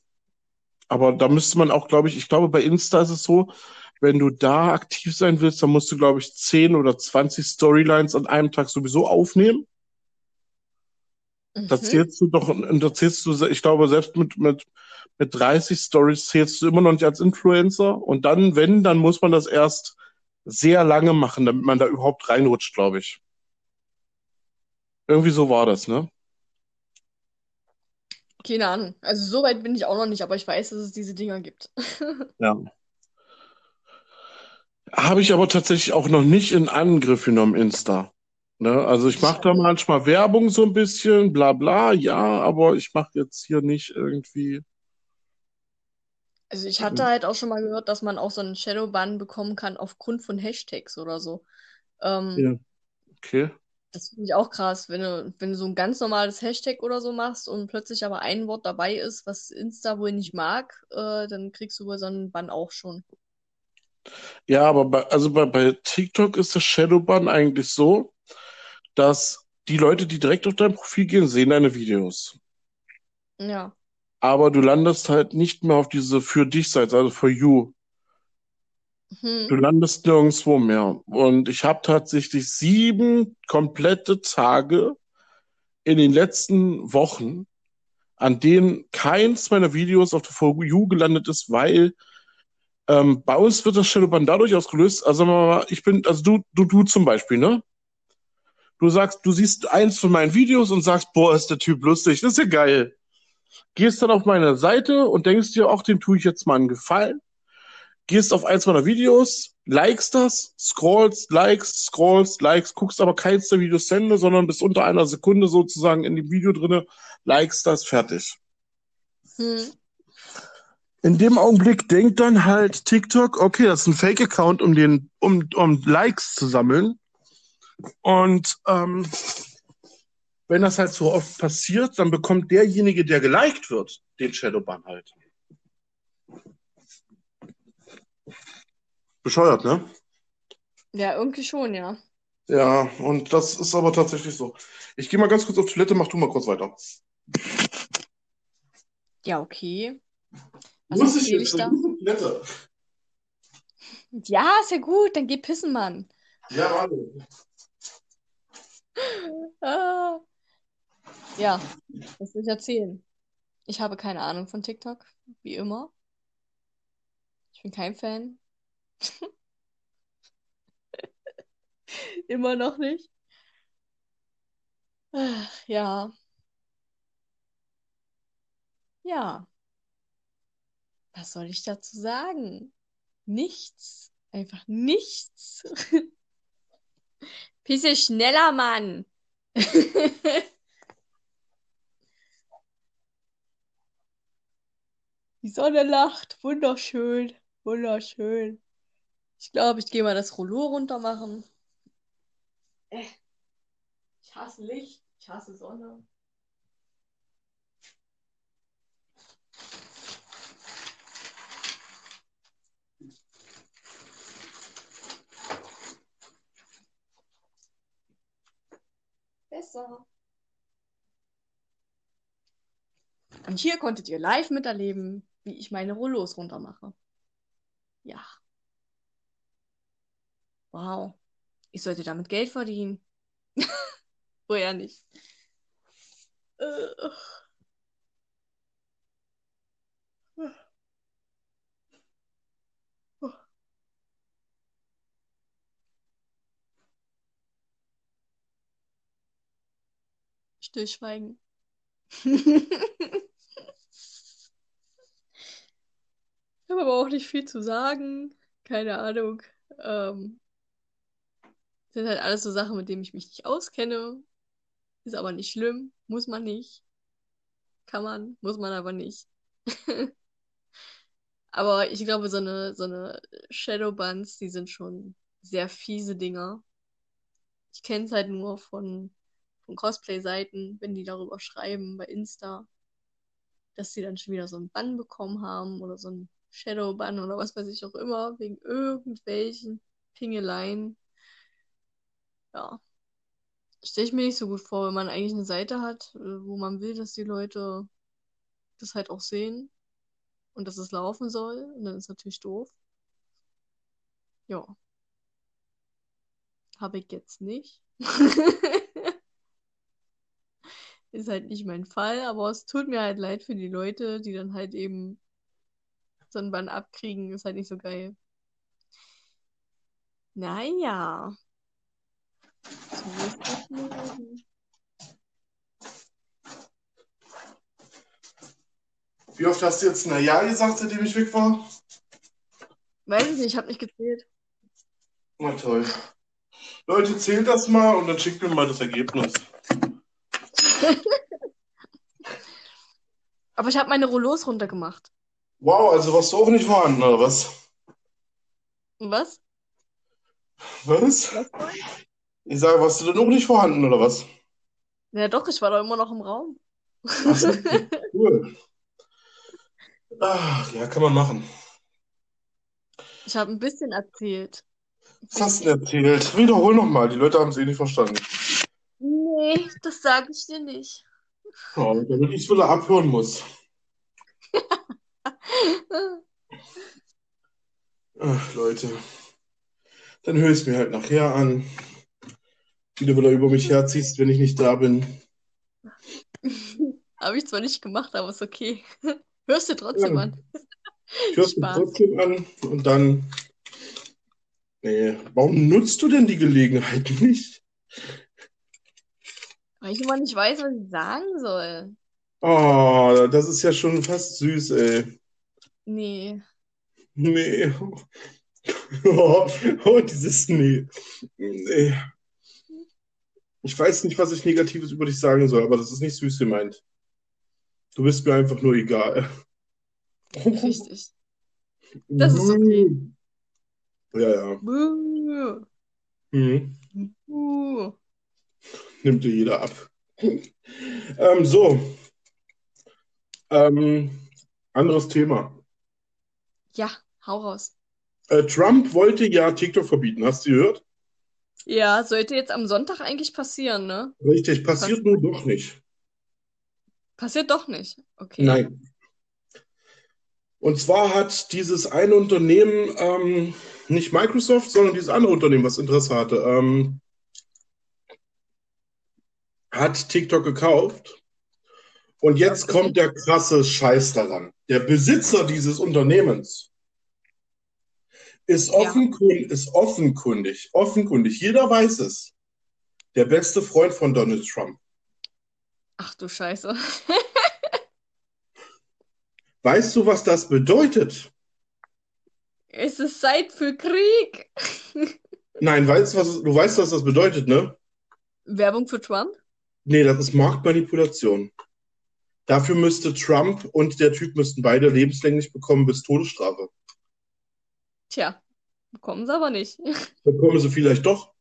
Speaker 1: aber da müsste man auch, glaube ich, ich glaube, bei Insta ist es so, wenn du da aktiv sein willst, dann musst du, glaube ich, 10 oder 20 Storylines an einem Tag sowieso aufnehmen. Da
Speaker 2: Mhm.
Speaker 1: zählst du doch, da zählst du, ich glaube, selbst mit, mit, mit 30 Stories zählst du immer noch nicht als Influencer. Und dann, wenn, dann muss man das erst sehr lange machen, damit man da überhaupt reinrutscht, glaube ich. Irgendwie so war das, ne?
Speaker 2: Keine Ahnung. Also so weit bin ich auch noch nicht, aber ich weiß, dass es diese Dinger gibt.
Speaker 1: Ja. Habe ich aber tatsächlich auch noch nicht in Angriff genommen, Insta. Ne? Also ich mache da manchmal Werbung so ein bisschen, bla bla, ja, aber ich mache jetzt hier nicht irgendwie.
Speaker 2: Also ich hatte halt auch schon mal gehört, dass man auch so einen Shadowban bekommen kann aufgrund von Hashtags oder so. Ähm,
Speaker 1: Ja. Okay.
Speaker 2: Das finde ich auch krass, wenn du, wenn du so ein ganz normales Hashtag oder so machst und plötzlich aber ein Wort dabei ist, was Insta wohl nicht mag, äh, dann kriegst du wohl so einen Bann auch schon.
Speaker 1: Ja, aber bei, also bei, bei TikTok ist das Shadowban eigentlich so, dass die Leute, die direkt auf dein Profil gehen, sehen deine Videos.
Speaker 2: Ja.
Speaker 1: Aber du landest halt nicht mehr auf diese für dich Seite, also for you. Du
Speaker 2: Hm.
Speaker 1: landest nirgendwo mehr. Und ich habe tatsächlich sieben komplette Tage in den letzten Wochen, an denen keins meiner Videos auf der For You gelandet ist, weil ähm, bei uns wird das Shadowban dadurch ausgelöst. Also mal, ich bin, also du, du, du zum Beispiel, ne? Du sagst, du siehst eins von meinen Videos und sagst, boah, ist der Typ lustig, das ist ja geil. Gehst dann auf meine Seite und denkst dir, ach, dem tue ich jetzt mal einen Gefallen. gehst auf eins meiner Videos, likest das, scrollst, likest, scrollst, likest, guckst aber keins der Videos zu Ende, sondern bist unter einer Sekunde sozusagen in dem Video drinne, likest das, fertig.
Speaker 2: Hm.
Speaker 1: In dem Augenblick denkt dann halt TikTok, okay, das ist ein Fake-Account, um den, um, um Likes zu sammeln. Und ähm, wenn das halt so oft passiert, dann bekommt derjenige, der geliked wird, den Shadowban halt. Bescheuert, ne?
Speaker 2: Ja, irgendwie schon, ja.
Speaker 1: Ja, und das ist aber tatsächlich so. Ich gehe mal ganz kurz auf Toilette, mach du mal kurz weiter.
Speaker 2: Ja, okay. Was
Speaker 1: Muss ich
Speaker 2: ich da?
Speaker 1: Toilette.
Speaker 2: Ja, ist ja gut, dann geh pissen, Mann.
Speaker 1: Ja, warte.
Speaker 2: Ah. Ja, was soll ich erzählen? Ich habe keine Ahnung von TikTok, wie immer. Ich bin kein Fan. Immer noch nicht. Ach, Ja, ja. Was soll ich dazu sagen? Nichts. Einfach nichts. Bisschen schneller, Mann. Die Sonne lacht. Wunderschön. Wunderschön. Ich glaube, ich gehe mal das Rollo runter machen. Äh, Ich hasse Licht. Ich hasse Sonne. Besser. Und hier konntet ihr live miterleben, wie ich meine Rollos runtermache. Ja. Wow. Ich sollte damit Geld verdienen. Woher nicht? Äh. Stillschweigen. Ich habe aber auch nicht viel zu sagen. Keine Ahnung. Ähm, sind halt alles so Sachen, mit denen ich mich nicht auskenne. Ist aber nicht schlimm. Muss man nicht. Kann man, muss man aber nicht. Aber ich glaube, so eine, so eine Shadowbans, die sind schon sehr fiese Dinger. Ich kenne es halt nur von, von Cosplay-Seiten, wenn die darüber schreiben bei Insta, dass sie dann schon wieder so einen Bann bekommen haben oder so einen Shadowban oder was weiß ich auch immer, wegen irgendwelchen Pingeleien. Ja. Stelle ich mir nicht so gut vor, wenn man eigentlich eine Seite hat, äh, wo man will, dass die Leute das halt auch sehen und dass es laufen soll. Und dann ist natürlich doof. Ja. Habe ich jetzt nicht. Ist halt nicht mein Fall, aber es tut mir halt leid für die Leute, die dann halt eben so einen Bann abkriegen. Ist halt nicht so geil. Naja. So ist das Leben.
Speaker 1: Wie oft hast du jetzt na ja gesagt, seitdem ich weg war?
Speaker 2: Weiß ich nicht, ich habe nicht gezählt.
Speaker 1: Na toll. Leute, zählt das mal und dann schickt mir mal das Ergebnis.
Speaker 2: Aber ich habe meine Rollos runtergemacht.
Speaker 1: Wow, also warst du auch nicht vorhanden, oder was?
Speaker 2: Was?
Speaker 1: Was?
Speaker 2: Was?
Speaker 1: Ich sage, warst du denn auch nicht vorhanden, oder was?
Speaker 2: Ja, doch, ich war doch immer noch im Raum.
Speaker 1: Ach cool. Ach, ja, kann man machen.
Speaker 2: Ich habe ein bisschen erzählt.
Speaker 1: Was hast du denn erzählt? Wiederhol nochmal, die Leute haben es eh nicht verstanden.
Speaker 2: Nee, das sage ich dir nicht.
Speaker 1: Ja, damit ich es wieder abhören muss. Ach, Leute. Dann höre ich es mir halt nachher an. Wie du wieder über mich herziehst, wenn ich nicht da bin.
Speaker 2: Habe ich zwar nicht gemacht, aber ist okay. Hörst du trotzdem
Speaker 1: Ja.
Speaker 2: an.
Speaker 1: Ich höre es mir trotzdem an und dann. Nee, warum nutzt du denn die Gelegenheit nicht?
Speaker 2: Weil ich immer nicht weiß, was ich sagen soll.
Speaker 1: Oh, das ist ja schon fast süß, ey.
Speaker 2: Nee.
Speaker 1: Nee. Oh, oh, dieses Nee. Nee. Ich weiß nicht, was ich Negatives über dich sagen soll, aber das ist nicht süß gemeint. Du bist mir einfach nur egal.
Speaker 2: Richtig. Das ist okay.
Speaker 1: Ja, ja.
Speaker 2: Buh.
Speaker 1: Mhm.
Speaker 2: Buh.
Speaker 1: Nimmt dir jeder ab. ähm, so. Ähm, anderes Thema.
Speaker 2: Ja, hau raus.
Speaker 1: Äh, Trump wollte ja TikTok verbieten. Hast du gehört?
Speaker 2: Ja, sollte jetzt am Sonntag eigentlich passieren, ne?
Speaker 1: Richtig, passiert nur doch nicht.
Speaker 2: Passiert doch nicht. Okay.
Speaker 1: Nein. Und zwar hat dieses eine Unternehmen, ähm, nicht Microsoft, sondern dieses andere Unternehmen, was Interesse hatte, ähm, hat TikTok gekauft. Und jetzt kommt der krasse Scheiß daran. Der Besitzer dieses Unternehmens ist,
Speaker 2: Ja.
Speaker 1: offenkund, ist offenkundig, offenkundig, jeder weiß es, der beste Freund von Donald Trump.
Speaker 2: Ach du Scheiße.
Speaker 1: Weißt du, was das bedeutet?
Speaker 2: Es ist Zeit für Krieg.
Speaker 1: Nein, weißt, was, du weißt, was das bedeutet, ne?
Speaker 2: Werbung für Trump?
Speaker 1: Nee, das ist Marktmanipulation. Dafür müsste Trump und der Typ müssten beide lebenslänglich bekommen bis Todesstrafe.
Speaker 2: Tja, bekommen sie aber nicht.
Speaker 1: Bekommen sie vielleicht doch.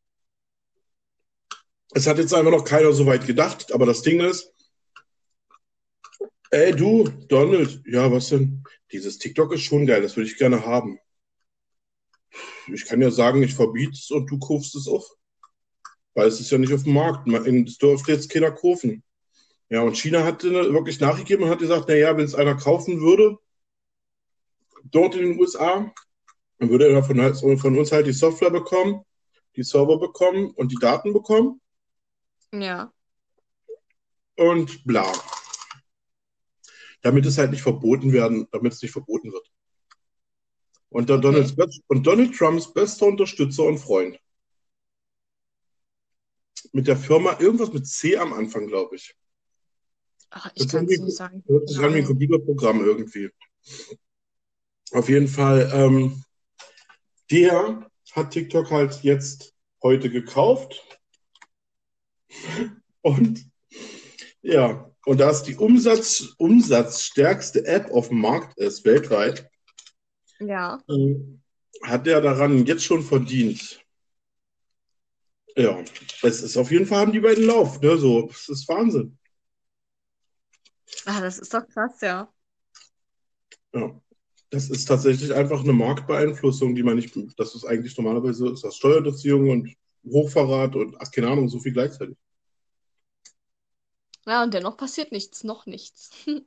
Speaker 1: Es hat jetzt einfach noch keiner so weit gedacht, aber das Ding ist, ey du, Donald, ja, was denn? Dieses TikTok ist schon geil, das würde ich gerne haben. Ich kann ja sagen, ich verbiete es und du kaufst es auf. Weil es ist ja nicht auf dem Markt. Es dürfte jetzt keiner kaufen. Ja, und China hat wirklich nachgegeben und hat gesagt, naja, wenn es einer kaufen würde, dort in den USA, dann würde er von, von uns halt die Software bekommen, die Server bekommen und die Daten bekommen
Speaker 2: Ja.
Speaker 1: und bla. Damit es halt nicht verboten werden, damit es nicht verboten wird. Und,
Speaker 2: Okay.
Speaker 1: Donalds Best- und Donald Trumps bester Unterstützer und Freund. Mit der Firma irgendwas mit C am Anfang, glaube ich.
Speaker 2: Ach, ich kann es nicht sagen.
Speaker 1: Hört sich an wie ein. Computerprogramm irgendwie. Auf jeden Fall, ähm, der hat TikTok halt jetzt heute gekauft. Und ja, und da es die Umsatz, umsatzstärkste App auf dem Markt ist, weltweit,
Speaker 2: Ja.
Speaker 1: ähm, hat er daran jetzt schon verdient. Ja, es ist auf jeden Fall haben die beiden Lauf, ne? So, es ist Wahnsinn.
Speaker 2: Ah, das ist doch krass, ja.
Speaker 1: Ja. Das ist tatsächlich einfach eine Marktbeeinflussung, die man nicht, das ist eigentlich normalerweise ist das Steuerhinterziehung und Hochverrat und ach, keine Ahnung, so viel gleichzeitig.
Speaker 2: Ja, und dennoch passiert nichts, noch nichts.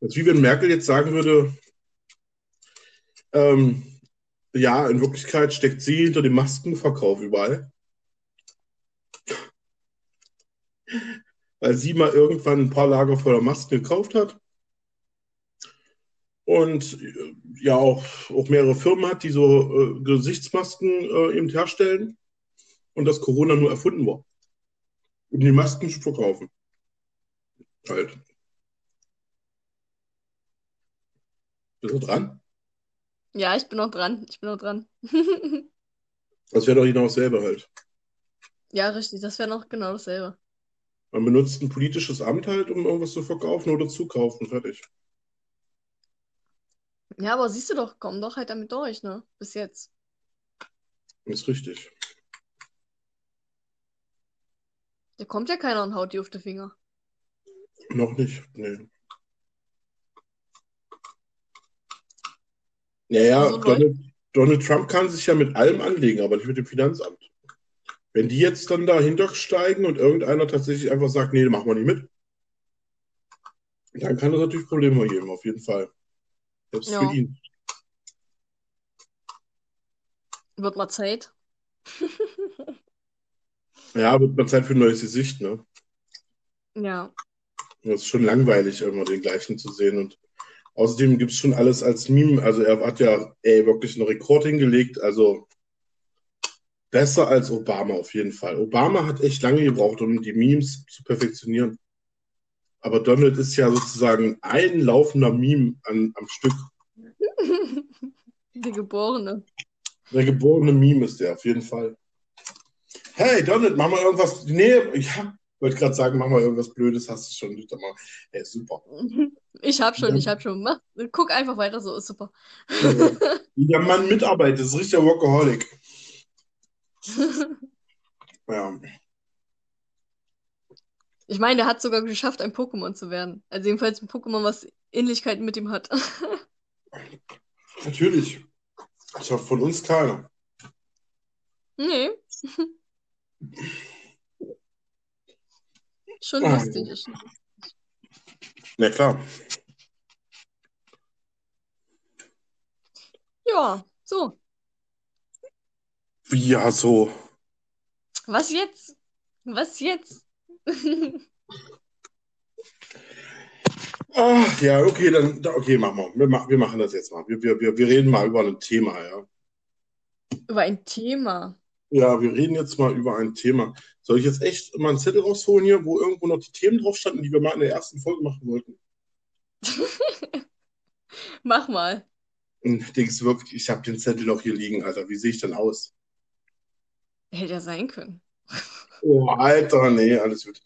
Speaker 1: Das ist wie wenn Merkel jetzt sagen würde, ähm, ja, in Wirklichkeit steckt sie hinter dem Maskenverkauf überall. Weil sie mal irgendwann ein paar Lager voller Masken gekauft hat. Und äh, ja auch, auch mehrere Firmen hat, die so äh, Gesichtsmasken äh, eben herstellen. Und dass Corona nur erfunden war. Um die Masken zu verkaufen. Halt. Bist du dran?
Speaker 2: Ja, ich bin noch dran. Ich bin noch dran.
Speaker 1: Das wäre doch genau dasselbe halt.
Speaker 2: Ja, richtig, das wäre noch genau dasselbe.
Speaker 1: Man benutzt ein politisches Amt halt, um irgendwas zu verkaufen oder zu kaufen. Fertig.
Speaker 2: Ja, aber siehst du doch, komm doch halt damit durch, ne? Bis jetzt.
Speaker 1: Ist richtig.
Speaker 2: Da kommt ja keiner und haut dir auf die Finger.
Speaker 1: Noch nicht. Nee. Naja,
Speaker 2: Also
Speaker 1: Donald, Donald Trump kann sich ja mit allem anlegen, aber nicht mit dem Finanzamt. Wenn die jetzt dann dahinter steigen und irgendeiner tatsächlich einfach sagt, nee, machen wir nicht mit, dann kann das natürlich Probleme geben, auf jeden Fall. Selbst
Speaker 2: Ja.
Speaker 1: für ihn.
Speaker 2: Wird mal Zeit.
Speaker 1: Ja, wird mal Zeit für ein neues Gesicht, ne?
Speaker 2: Ja.
Speaker 1: Das ist schon langweilig, immer den gleichen zu sehen. Und außerdem gibt es schon alles als Meme. Also er hat ja ey, wirklich einen Rekord hingelegt. Also besser als Obama auf jeden Fall. Obama hat echt lange gebraucht, um die Memes zu perfektionieren. Aber Donald ist ja sozusagen ein laufender Meme an, am Stück.
Speaker 2: Der Geborene.
Speaker 1: Der geborene Meme ist der, auf jeden Fall. Hey, Donald, mach mal irgendwas. Nee, ich wollte gerade sagen, mach mal irgendwas Blödes, hast du schon nicht mal. Hey, super.
Speaker 2: Ich hab schon, ich hab schon. Mach, guck einfach weiter, so ist super.
Speaker 1: Wie der Mann mitarbeitet, ist richtig Workaholic. ja.
Speaker 2: Ich meine, der hat sogar geschafft, ein Pokémon zu werden. Also jedenfalls ein Pokémon, was Ähnlichkeiten mit ihm hat.
Speaker 1: Natürlich. Das war von uns keiner.
Speaker 2: Nee. Schon
Speaker 1: Ah,
Speaker 2: lustig.
Speaker 1: Na klar.
Speaker 2: Ja, so.
Speaker 1: Wie ja so.
Speaker 2: Was jetzt? Was jetzt?
Speaker 1: Ach, ja, okay, dann, da- okay, machen wir. Wir, ma- wir machen das jetzt mal. Wir, wir, wir, wir reden mal über ein Thema, ja.
Speaker 2: Über ein Thema.
Speaker 1: Ja, wir reden jetzt mal über ein Thema. Soll ich jetzt echt mal einen Zettel rausholen hier, wo irgendwo noch die Themen drauf standen, die wir mal in der ersten Folge machen wollten?
Speaker 2: Mach mal.
Speaker 1: Denkst du wirklich, ich habe den Zettel doch hier liegen, Alter. Wie sehe ich denn aus?
Speaker 2: Hätte ja sein können.
Speaker 1: Oh, Alter, nee, alles gut.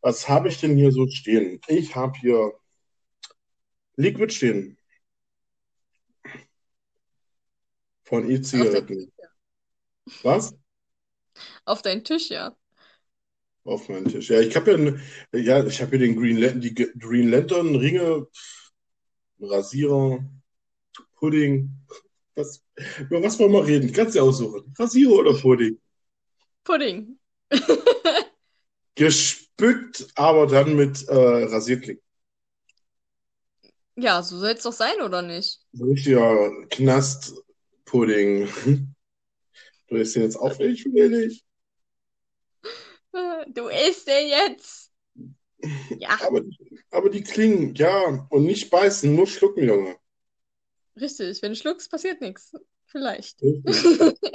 Speaker 1: Was habe ich denn hier so stehen? Ich habe hier Liquid stehen. Von E-Zigaretten. Was?
Speaker 2: auf deinen Tisch, ja.
Speaker 1: Auf meinem Tisch. Ja, ich habe ja, ja, ich habe hier den Green Lantern, die Green Lantern Ringe, Rasierer, Pudding. Was, über was wollen wir reden? Kannst du dir aussuchen. Rasierer oder Pudding?
Speaker 2: Pudding.
Speaker 1: Gespückt, aber dann mit äh, Rasierklingen.
Speaker 2: Ja, so soll es doch sein, oder nicht?
Speaker 1: Richtiger Knastpudding. Du isst den jetzt auch nicht, will nicht.
Speaker 2: Du isst den jetzt. Ja,
Speaker 1: Aber, aber die klingen, ja, und nicht beißen, nur schlucken, Junge.
Speaker 2: richtig. Wenn du schluckst, passiert nichts. Vielleicht.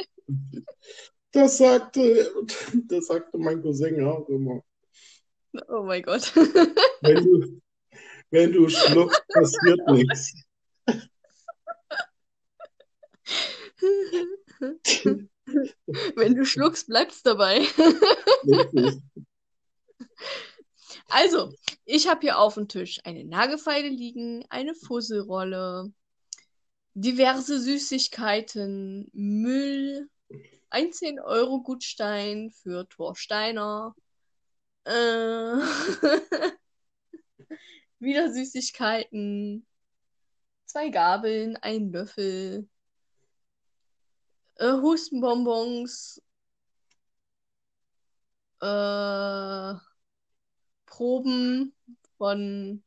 Speaker 1: Das sagte, das sagte mein Cousin auch immer.
Speaker 2: Oh mein Gott.
Speaker 1: Wenn du, wenn du schluckst, passiert nichts.
Speaker 2: Wenn du schluckst, bleibst dabei. Also, ich habe hier auf dem Tisch eine Nagelfeile liegen, eine Fusselrolle, diverse Süßigkeiten, Müll, ein 10-Euro-Gutschein für Thor Steiner, äh, wieder Süßigkeiten, zwei Gabeln, ein Löffel, äh, Hustenbonbons, äh, Proben von,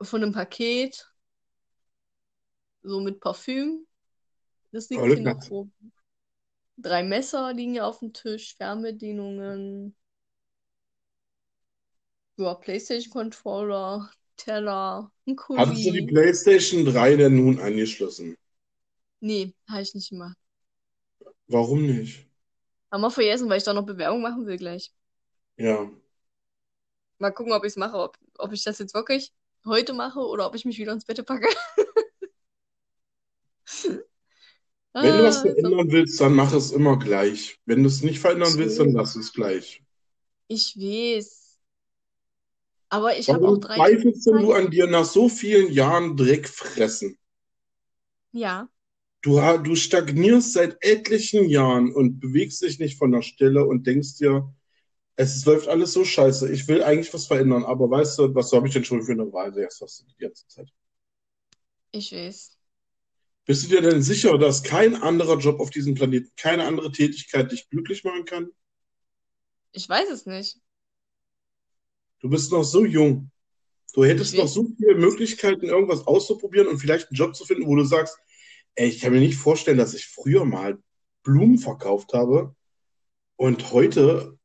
Speaker 2: von einem Paket, so mit Parfüm. Das liegt hier noch rum. Drei Messer liegen hier auf dem Tisch, Fernbedienungen, ja, PlayStation-Controller, Teller, ein
Speaker 1: Hattest du die
Speaker 2: Kuli.
Speaker 1: PlayStation 3 denn nun angeschlossen?
Speaker 2: Nee, habe ich nicht gemacht.
Speaker 1: Warum nicht?
Speaker 2: Haben wir vergessen, weil ich da noch Bewerbung machen will gleich.
Speaker 1: Ja.
Speaker 2: Mal gucken, ob ich es mache, ob, ob ich das jetzt wirklich heute mache oder ob ich mich wieder ins Bett packe.
Speaker 1: Wenn du was
Speaker 2: Ah,
Speaker 1: verändern willst, dann mach es immer gleich. Wenn du es nicht verändern willst, dann lass es gleich.
Speaker 2: Ich weiß. Aber ich habe auch drei
Speaker 1: zweifelst du an dir nach so vielen Jahren Dreck fressen?
Speaker 2: Ja,
Speaker 1: Du, du stagnierst seit etlichen Jahren und bewegst dich nicht von der Stelle und denkst dir, es läuft alles so scheiße. Ich will eigentlich was verändern, aber weißt du, was habe ich denn schon für eine Wahl? Jetzt hast du die ganze Zeit.
Speaker 2: ich weiß.
Speaker 1: Bist du dir denn sicher, dass kein anderer Job auf diesem Planeten, keine andere Tätigkeit dich glücklich machen kann?
Speaker 2: Ich weiß es nicht.
Speaker 1: Du bist noch so jung. Du hättest noch so viele Möglichkeiten, irgendwas auszuprobieren und vielleicht einen Job zu finden, wo du sagst, ey, ich kann mir nicht vorstellen, dass ich früher mal Blumen verkauft habe und heute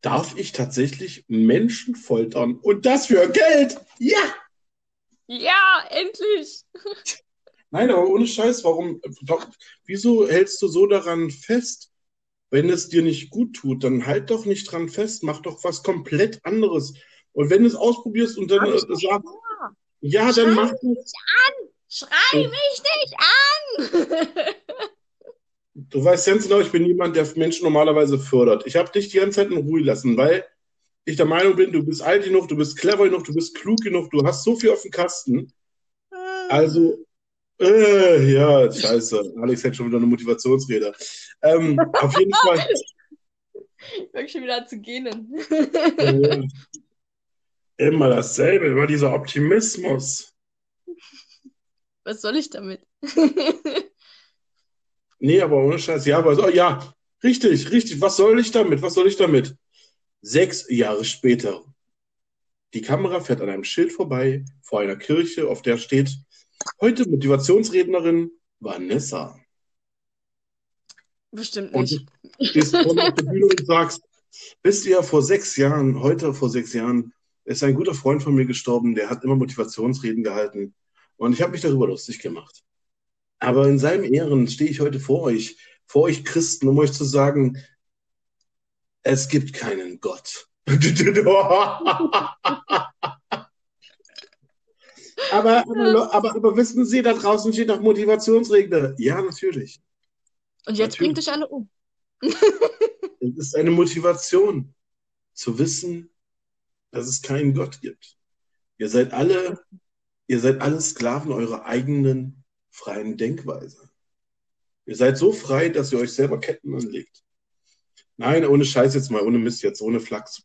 Speaker 1: darf ich tatsächlich Menschen foltern und das für Geld. Ja!
Speaker 2: Ja, endlich!
Speaker 1: Nein, aber ohne Scheiß, warum, doch, wieso hältst du so daran fest? Wenn es dir nicht gut tut, dann halt doch nicht dran fest, mach doch was komplett anderes. Und wenn du es ausprobierst und dann sagst. Ja,
Speaker 2: Schrei
Speaker 1: dann mach
Speaker 2: mich
Speaker 1: das.
Speaker 2: an! Schrei mich nicht an!
Speaker 1: Du weißt ganz genau, ich bin jemand, der Menschen normalerweise fördert. Ich habe dich die ganze Zeit in Ruhe lassen, weil ich der Meinung bin, du bist alt genug, du bist clever genug, du bist klug genug, du hast so viel auf dem Kasten. Also, äh, ja, scheiße. Alex hat schon wieder eine Motivationsrede. Ähm, auf jeden Fall.
Speaker 2: Ich fange schon wieder zu gähnen.
Speaker 1: Äh, immer dasselbe, immer dieser Optimismus.
Speaker 2: Was soll ich damit?
Speaker 1: Nee, aber ohne Scheiß. Ja, aber so, ja, richtig, richtig. Was soll ich damit? Was soll ich damit? Sechs Jahre später. Die Kamera fährt an einem Schild vorbei, vor einer Kirche, auf der steht, heute Motivationsrednerin Vanessa.
Speaker 2: Bestimmt
Speaker 1: Und
Speaker 2: nicht.
Speaker 1: du stehst vorne auf der Bühne und sagst, wisst ihr, vor sechs Jahren, heute vor sechs Jahren, ist ein guter Freund von mir gestorben, der hat immer Motivationsreden gehalten. Und ich habe mich darüber lustig gemacht. Aber in seinem Ehren stehe ich heute vor euch, vor euch Christen, um euch zu sagen, es gibt keinen Gott. aber, aber, aber, aber wissen Sie, da draußen steht doch Motivationsredner. Ja, natürlich.
Speaker 2: Und jetzt bringt dich alle um.
Speaker 1: Es ist eine Motivation, zu wissen, dass es keinen Gott gibt. Ihr seid alle, ihr seid alle Sklaven eurer eigenen freien Denkweise. Ihr seid so frei, dass ihr euch selber Ketten anlegt. Nein, ohne Scheiß jetzt mal, ohne Mist jetzt, ohne Flachs.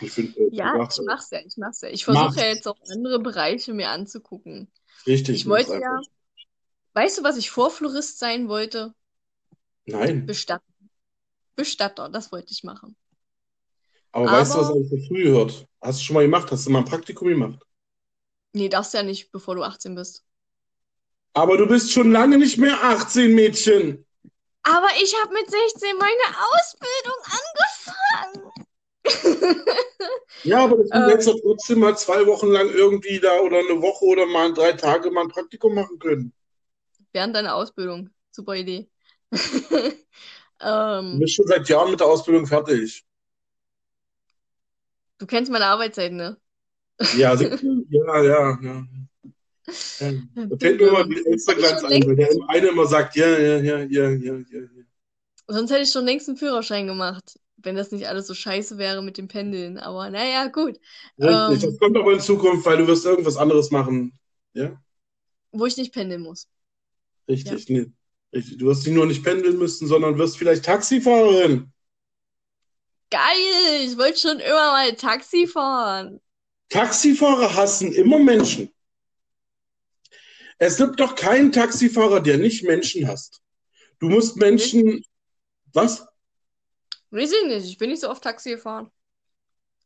Speaker 2: Ich find, äh, ja, ich mach's ja, ich mach's ja. Ich versuche ja jetzt auch andere Bereiche mir anzugucken.
Speaker 1: Richtig.
Speaker 2: Ich wollte ja, weißt du, was ich vor Florist sein wollte?
Speaker 1: Nein.
Speaker 2: Bestatter. Bestatter, das wollte ich machen.
Speaker 1: Aber, Aber weißt du, was ich so früh gehört? Hast du schon mal gemacht? Hast du mal ein Praktikum gemacht?
Speaker 2: Nee, darfst ja nicht, bevor du 18 bist.
Speaker 1: Aber du bist schon lange nicht mehr 18, Mädchen.
Speaker 2: Aber ich habe mit 16 meine Ausbildung angefangen.
Speaker 1: ja, aber du ähm, doch trotzdem mal zwei Wochen lang irgendwie da oder eine Woche oder mal drei Tage mal ein Praktikum machen können.
Speaker 2: Während deiner Ausbildung. Super Idee.
Speaker 1: ähm, du bist schon seit Jahren mit der Ausbildung fertig.
Speaker 2: Du kennst meine Arbeitszeit, ne?
Speaker 1: Ja, ja, ja, ja. Ja, da fällt mir immer die Elsterglanz weil der eine immer sagt, ja, ja, ja, ja, ja, ja.
Speaker 2: Sonst hätte ich schon längst einen Führerschein gemacht, wenn das nicht alles so scheiße wäre mit dem Pendeln. Aber naja, gut.
Speaker 1: Richtig, ähm, das kommt aber in Zukunft, weil du wirst irgendwas anderes machen. Ja?
Speaker 2: Wo ich nicht pendeln muss.
Speaker 1: Richtig, ja. nee. Richtig. Du wirst nicht nur nicht pendeln müssen, sondern wirst vielleicht Taxifahrerin.
Speaker 2: Geil! Ich wollte schon immer mal Taxi fahren.
Speaker 1: Taxifahrer hassen immer Menschen. Es gibt doch keinen Taxifahrer, der nicht Menschen hasst. Du musst Menschen. Was?
Speaker 2: Weiß ich nicht. Ich bin nicht so oft Taxi gefahren.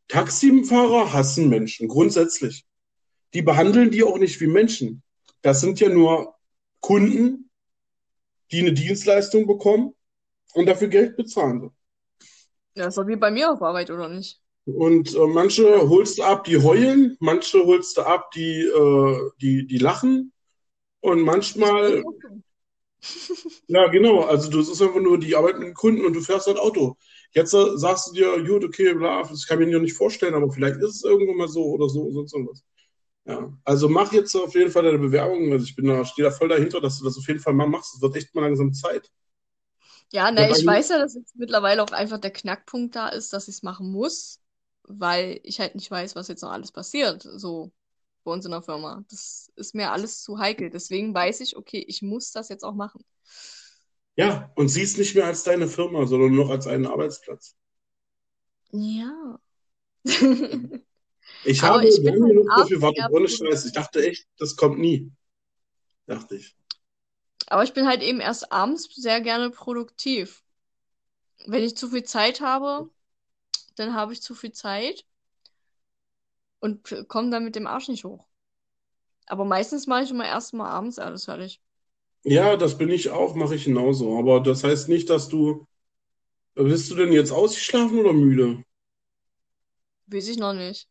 Speaker 1: Taxifahrer hassen Menschen, grundsätzlich. Die behandeln die auch nicht wie Menschen. Das sind ja nur Kunden, die eine Dienstleistung bekommen und dafür Geld bezahlen.
Speaker 2: Ja, ist doch wie bei mir auf Arbeit, oder nicht?
Speaker 1: Und äh, manche holst du ab, die heulen, manche holst du ab, die, äh, die, die lachen, und manchmal, ja, genau, also das ist einfach nur die Arbeit mit dem Kunden und du fährst ein Auto. Jetzt äh, sagst du dir, gut, okay, bla, das kann ich mir nicht vorstellen, aber vielleicht ist es irgendwann mal so oder so, sonst irgendwas. Ja, also mach jetzt auf jeden Fall deine Bewerbung. Also ich bin da, stehe da voll dahinter, dass du das auf jeden Fall mal machst. Es wird echt mal langsam Zeit.
Speaker 2: Ja, ne, ich weiß ja, dass jetzt mittlerweile auch einfach der Knackpunkt da ist, dass ich es machen muss, weil ich halt nicht weiß, was jetzt noch alles passiert. So, bei uns in der Firma. Das ist mir alles zu heikel. Deswegen weiß ich, okay, ich muss das jetzt auch machen.
Speaker 1: Ja, und siehst nicht mehr als deine Firma, sondern noch als einen Arbeitsplatz.
Speaker 2: Ja.
Speaker 1: ich habe ich lange halt genug dafür warte, ohne Scheiß. Ich dachte echt, das kommt nie. Dachte ich.
Speaker 2: Aber ich bin halt eben erst abends sehr gerne produktiv. Wenn ich zu viel Zeit habe, dann habe ich zu viel Zeit und komme dann mit dem Arsch nicht hoch. Aber meistens mache ich immer erst mal abends alles fertig.
Speaker 1: Ja, das bin ich auch, mache ich genauso. Aber das heißt nicht, dass du. Bist du denn jetzt ausgeschlafen oder müde?
Speaker 2: Weiß ich noch nicht.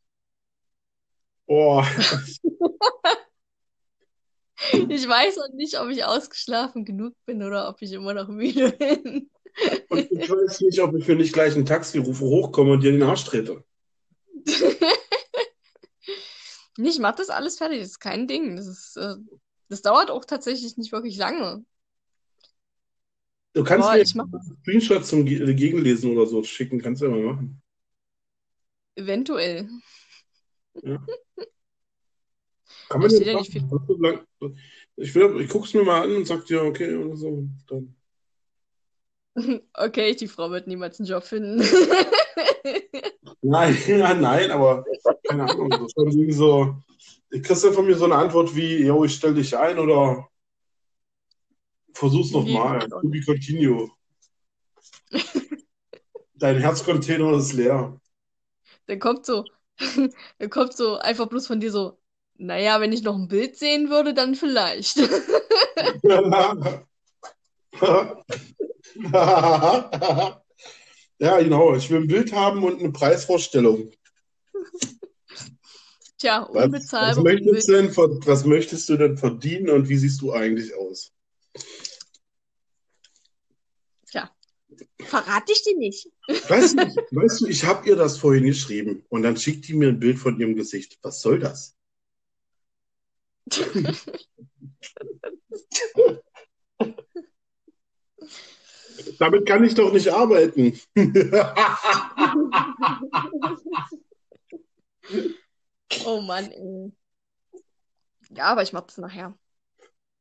Speaker 1: Boah.
Speaker 2: ich weiß noch nicht, ob ich ausgeschlafen genug bin oder ob ich immer noch müde bin.
Speaker 1: Und ich weiß nicht, ob ich für nicht gleich ein Taxi rufe, hochkomme und dir den Arsch trete.
Speaker 2: Ich mach das alles fertig, das ist kein Ding. Das ist, äh, das dauert auch tatsächlich nicht wirklich lange.
Speaker 1: Du kannst
Speaker 2: Boah,
Speaker 1: mir
Speaker 2: ich mach
Speaker 1: einen Screenshot zum Ge- Gegenlesen oder so schicken, kannst du ja mal machen.
Speaker 2: eventuell.
Speaker 1: Ja. Kann man den
Speaker 2: ja nicht viel.
Speaker 1: machen? So lang- Ich, will, ich guck's mir mal an und sag dir, okay, oder so. Dann.
Speaker 2: Okay, die Frau wird niemals einen Job finden.
Speaker 1: Nein, ja, nein, aber keine Ahnung. Das ist irgendwie so. Ich kriegst du von mir so eine Antwort wie, yo, ich stell dich ein oder versuch's nochmal. To be continue. Dein Herzcontainer ist leer.
Speaker 2: Dann kommt so, dann kommt so einfach bloß von dir so, naja, wenn ich noch ein Bild sehen würde, dann vielleicht.
Speaker 1: Ja, genau. Ich will ein Bild haben und eine Preisvorstellung.
Speaker 2: Tja,
Speaker 1: Was, was,
Speaker 2: unbezahlbar.
Speaker 1: möchtest denn, was möchtest du denn verdienen und wie siehst du eigentlich aus?
Speaker 2: Tja, verrate ich dir nicht.
Speaker 1: Weißt du, weißt du, ich habe ihr das vorhin geschrieben und dann schickt die mir ein Bild von ihrem Gesicht. Was soll das? Damit kann ich doch nicht arbeiten.
Speaker 2: Oh Mann, ey. Ja, aber ich mach das nachher.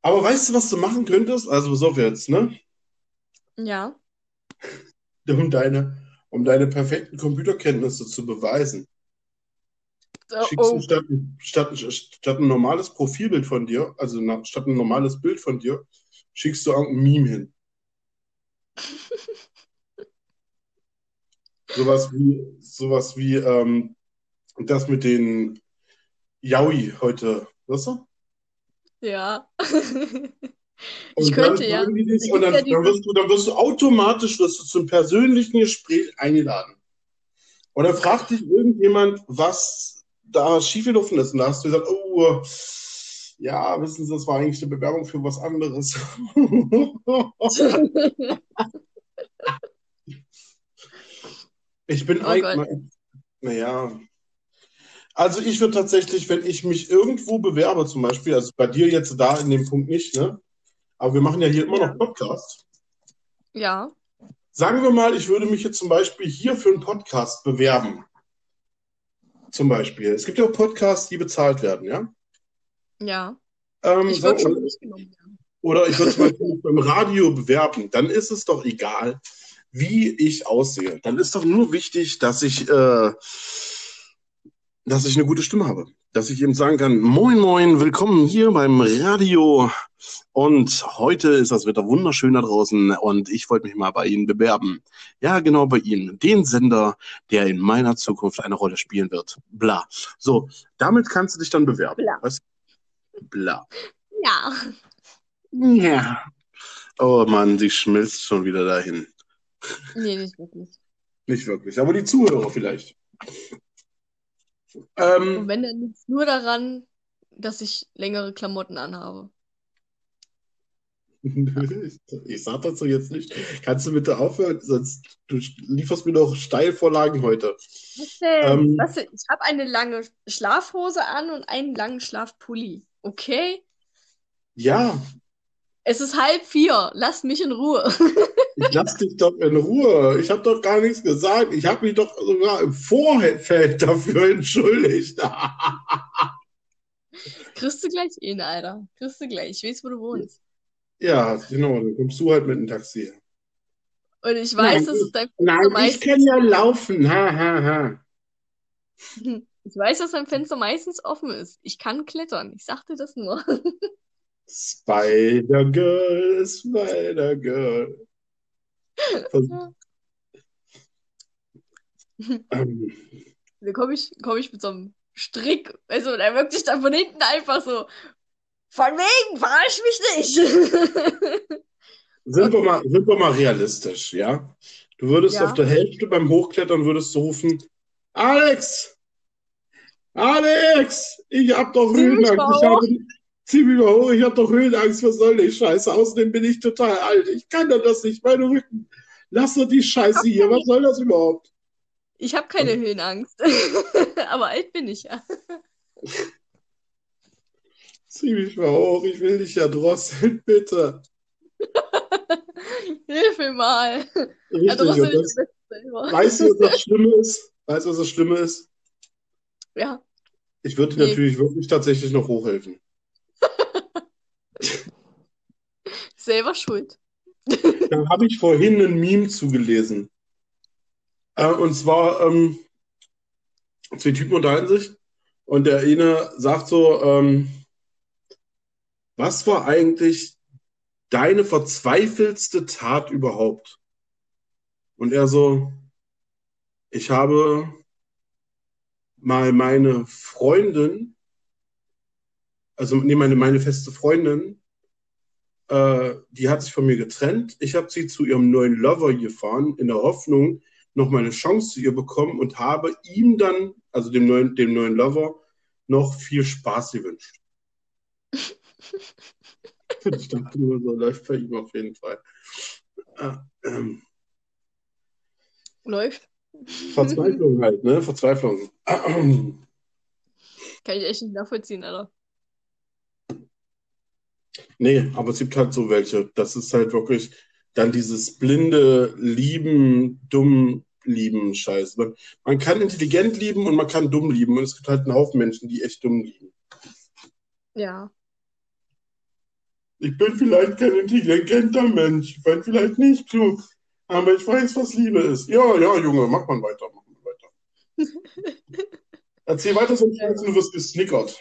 Speaker 1: Aber weißt du, was du machen könntest? Also, pass auf jetzt, ne?
Speaker 2: Ja.
Speaker 1: Um deine, um deine perfekten Computerkenntnisse zu beweisen.
Speaker 2: Oh,
Speaker 1: Schickst du
Speaker 2: oh.
Speaker 1: statt, statt, statt ein normales Profilbild von dir, also statt ein normales Bild von dir, schickst du irgendein Meme hin. Sowas wie, sowas wie ähm, das mit den Yaoi heute, weißt du?
Speaker 2: Ja.
Speaker 1: Und
Speaker 2: Ich
Speaker 1: dann
Speaker 2: könnte, ja.
Speaker 1: dich, und dann,
Speaker 2: ja
Speaker 1: dann, wirst du, dann wirst du automatisch wirst du zum persönlichen Gespräch eingeladen. Und dann fragt dich irgendjemand, was da schiefgelaufen ist. Und da hast du gesagt, oh, ja, wissen Sie, das war eigentlich eine Bewerbung für was anderes. Ich bin
Speaker 2: Oh
Speaker 1: eigentlich, naja. Also ich würde tatsächlich, wenn ich mich irgendwo bewerbe, zum Beispiel, also bei dir jetzt da in dem Punkt nicht, ne? Aber wir machen ja hier immer
Speaker 2: Ja.
Speaker 1: noch Podcast.
Speaker 2: Ja.
Speaker 1: Sagen wir mal, ich würde mich jetzt zum Beispiel hier für einen Podcast bewerben. Zum Beispiel. Es gibt ja auch Podcasts, die bezahlt werden, ja?
Speaker 2: Ja.
Speaker 1: Ähm,
Speaker 2: Ich
Speaker 1: so,
Speaker 2: würde schon
Speaker 1: oder,
Speaker 2: nicht genommen werden.
Speaker 1: oder ich würde zum Beispiel beim Radio bewerben. Dann ist es doch egal, wie ich aussehe. Dann ist doch nur wichtig, dass ich, äh, dass ich eine gute Stimme habe. Dass ich eben sagen kann, moin, moin, willkommen hier beim Radio. Und heute ist das Wetter wunderschön da draußen und ich wollte mich mal bei Ihnen bewerben. Ja, genau bei Ihnen. Den Sender, der in meiner Zukunft eine Rolle spielen wird. Bla. So, damit kannst du dich dann bewerben.
Speaker 2: Bla.
Speaker 1: Weißt du? Bla.
Speaker 2: Ja.
Speaker 1: Ja. Oh Mann, sie schmilzt schon wieder dahin.
Speaker 2: Nee, nicht wirklich.
Speaker 1: Nicht wirklich, aber die Zuhörer vielleicht.
Speaker 2: Und
Speaker 1: Ähm,
Speaker 2: wenn, dann liegt es nur daran, dass ich längere Klamotten anhabe.
Speaker 1: ich sag dazu jetzt nicht. Kannst du bitte aufhören? Sonst du lieferst mir doch Steilvorlagen heute.
Speaker 2: Was denn?
Speaker 1: Ähm,
Speaker 2: Was denn? Ich habe eine lange Schlafhose an und einen langen Schlafpulli. Okay?
Speaker 1: Ja,
Speaker 2: Es ist halb vier. Lasst mich in Ruhe.
Speaker 1: ich lass dich doch in Ruhe. Ich habe doch gar nichts gesagt. Ich habe mich doch sogar im Vorfeld dafür entschuldigt.
Speaker 2: Kriegst du gleich in, Alter. Kriegst du gleich. Ich weiß, wo du wohnst.
Speaker 1: ja, genau. Dann kommst du halt mit dem Taxi.
Speaker 2: Und ich weiß,
Speaker 1: Nein,
Speaker 2: dass es dein
Speaker 1: Nein, ich kann ja laufen. Ha, ha, ha.
Speaker 2: ich weiß, dass dein Fenster meistens offen ist. Ich kann klettern. Ich sagte das nur.
Speaker 1: Spider-Girl, Spider-Girl. Ähm,
Speaker 2: Da komme ich, komm ich mit so einem Strick. Also, der wirkt sich dann von hinten einfach so. Von wegen, verarsch mich nicht.
Speaker 1: sind wir mal, sind wir mal realistisch, ja? Du würdest
Speaker 2: Ja.
Speaker 1: auf der Hälfte beim Hochklettern würdest du rufen, Alex! Alex! Ich hab doch Höhenangst. Ich habe, zieh mich mal hoch, ich hab doch Höhenangst. Was soll die Scheiße? Außerdem bin ich total alt. Ich kann doch das nicht. Meine Rücken. Lass doch die Scheiße hier. Was soll das überhaupt?
Speaker 2: Ich habe keine Höhenangst. Aber alt bin ich ja.
Speaker 1: Zieh mich mal hoch, ich will dich ja drosseln, bitte.
Speaker 2: Hilfe mal.
Speaker 1: Richtig,
Speaker 2: Ja,
Speaker 1: und
Speaker 2: ist
Speaker 1: das,
Speaker 2: das Beste
Speaker 1: weißt du, was das Schlimme ist? Weißt du, was das Schlimme ist?
Speaker 2: Ja.
Speaker 1: Ich würde dir
Speaker 2: Nee.
Speaker 1: natürlich wirklich tatsächlich noch hochhelfen.
Speaker 2: Selber schuld.
Speaker 1: Da habe ich vorhin ein Meme zugelesen. Äh, und zwar, ähm, zwei Typen unterhalten sich und der eine sagt so, ähm, was war eigentlich deine verzweifelste Tat überhaupt? Und er so, ich habe mal meine Freundin, also nee, meine, meine feste Freundin, äh, die hat sich von mir getrennt. Ich habe sie zu ihrem neuen Lover gefahren, in der Hoffnung, noch mal eine Chance zu ihr bekommen und habe ihm dann, also dem neuen, dem neuen Lover, noch viel Spaß gewünscht. ich dachte nur, so läuft bei ihm auf jeden Fall. Äh, ähm,
Speaker 2: Läuft.
Speaker 1: Verzweiflung halt, ne? Verzweiflung.
Speaker 2: Kann ich echt nicht nachvollziehen, Alter.
Speaker 1: Nee, aber es gibt halt so welche. Das ist halt wirklich dann dieses blinde Lieben, dumm lieben Scheiß. Man, man kann intelligent lieben und man kann dumm lieben. Und es gibt halt einen Haufen Menschen, die echt dumm lieben.
Speaker 2: Ja.
Speaker 1: Ich bin vielleicht kein intelligenter Mensch. Ich bin vielleicht nicht klug. Aber ich weiß, was Liebe ist. Ja, ja, Junge, mach mal weiter, mach mal weiter. Erzähl weiter, sonst
Speaker 2: Ja.
Speaker 1: du wirst gesnickert.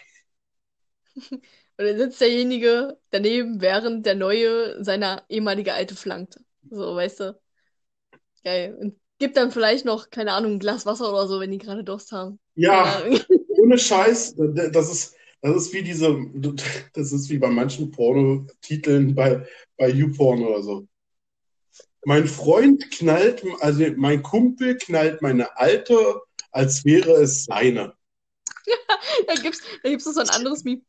Speaker 2: Und dann sitzt derjenige daneben, während der Neue seine ehemalige Alte flankt. So, weißt du? Geil. Und gibt dann vielleicht noch, keine Ahnung, ein Glas Wasser oder so, wenn die gerade Durst haben.
Speaker 1: Ja, ohne Scheiß, das ist, das ist wie diese, das ist wie bei manchen Pornotiteln bei, bei YouPorn oder so. Mein Freund knallt, also mein Kumpel knallt meine Alte, als wäre es seine.
Speaker 2: Da gibt's, da gibt's noch so ein anderes Meme.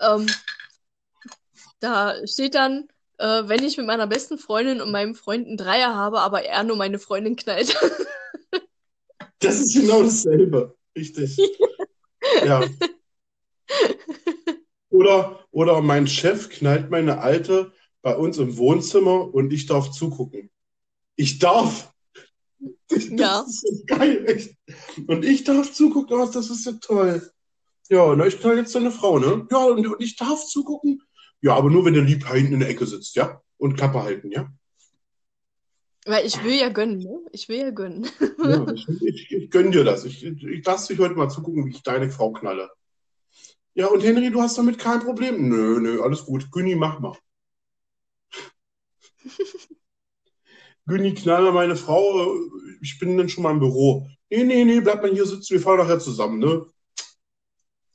Speaker 2: Ähm, da steht dann, äh, wenn ich mit meiner besten Freundin und meinem Freund einen Dreier habe, aber er nur meine Freundin knallt.
Speaker 1: Das ist genau dasselbe. Richtig. Ja. Oder, oder mein Chef knallt meine Alte bei uns im Wohnzimmer und ich darf zugucken. Ich darf. Das
Speaker 2: Ja.
Speaker 1: ist so geil, echt. Und ich darf zugucken, oh, das ist ja toll. Ja, na, ich knall jetzt deine Frau, ne? Ja, und, und ich darf zugucken? Ja, aber nur, wenn der Lieb hinten in der Ecke sitzt, ja? Und Klappe halten, ja?
Speaker 2: Weil ich will ja gönnen, ne? Ich will ja gönnen.
Speaker 1: Ja, ich, ich, ich gönn dir das. Ich, ich lass dich heute mal zugucken, wie ich deine Frau knalle. Ja, und Henry, du hast damit kein Problem. Nö, nö, alles gut. Günni, mach mal. Günni, knalle meine Frau. Ich bin dann schon mal im Büro. Nee, nee, nee, bleib mal hier sitzen. Wir fahren nachher zusammen, ne?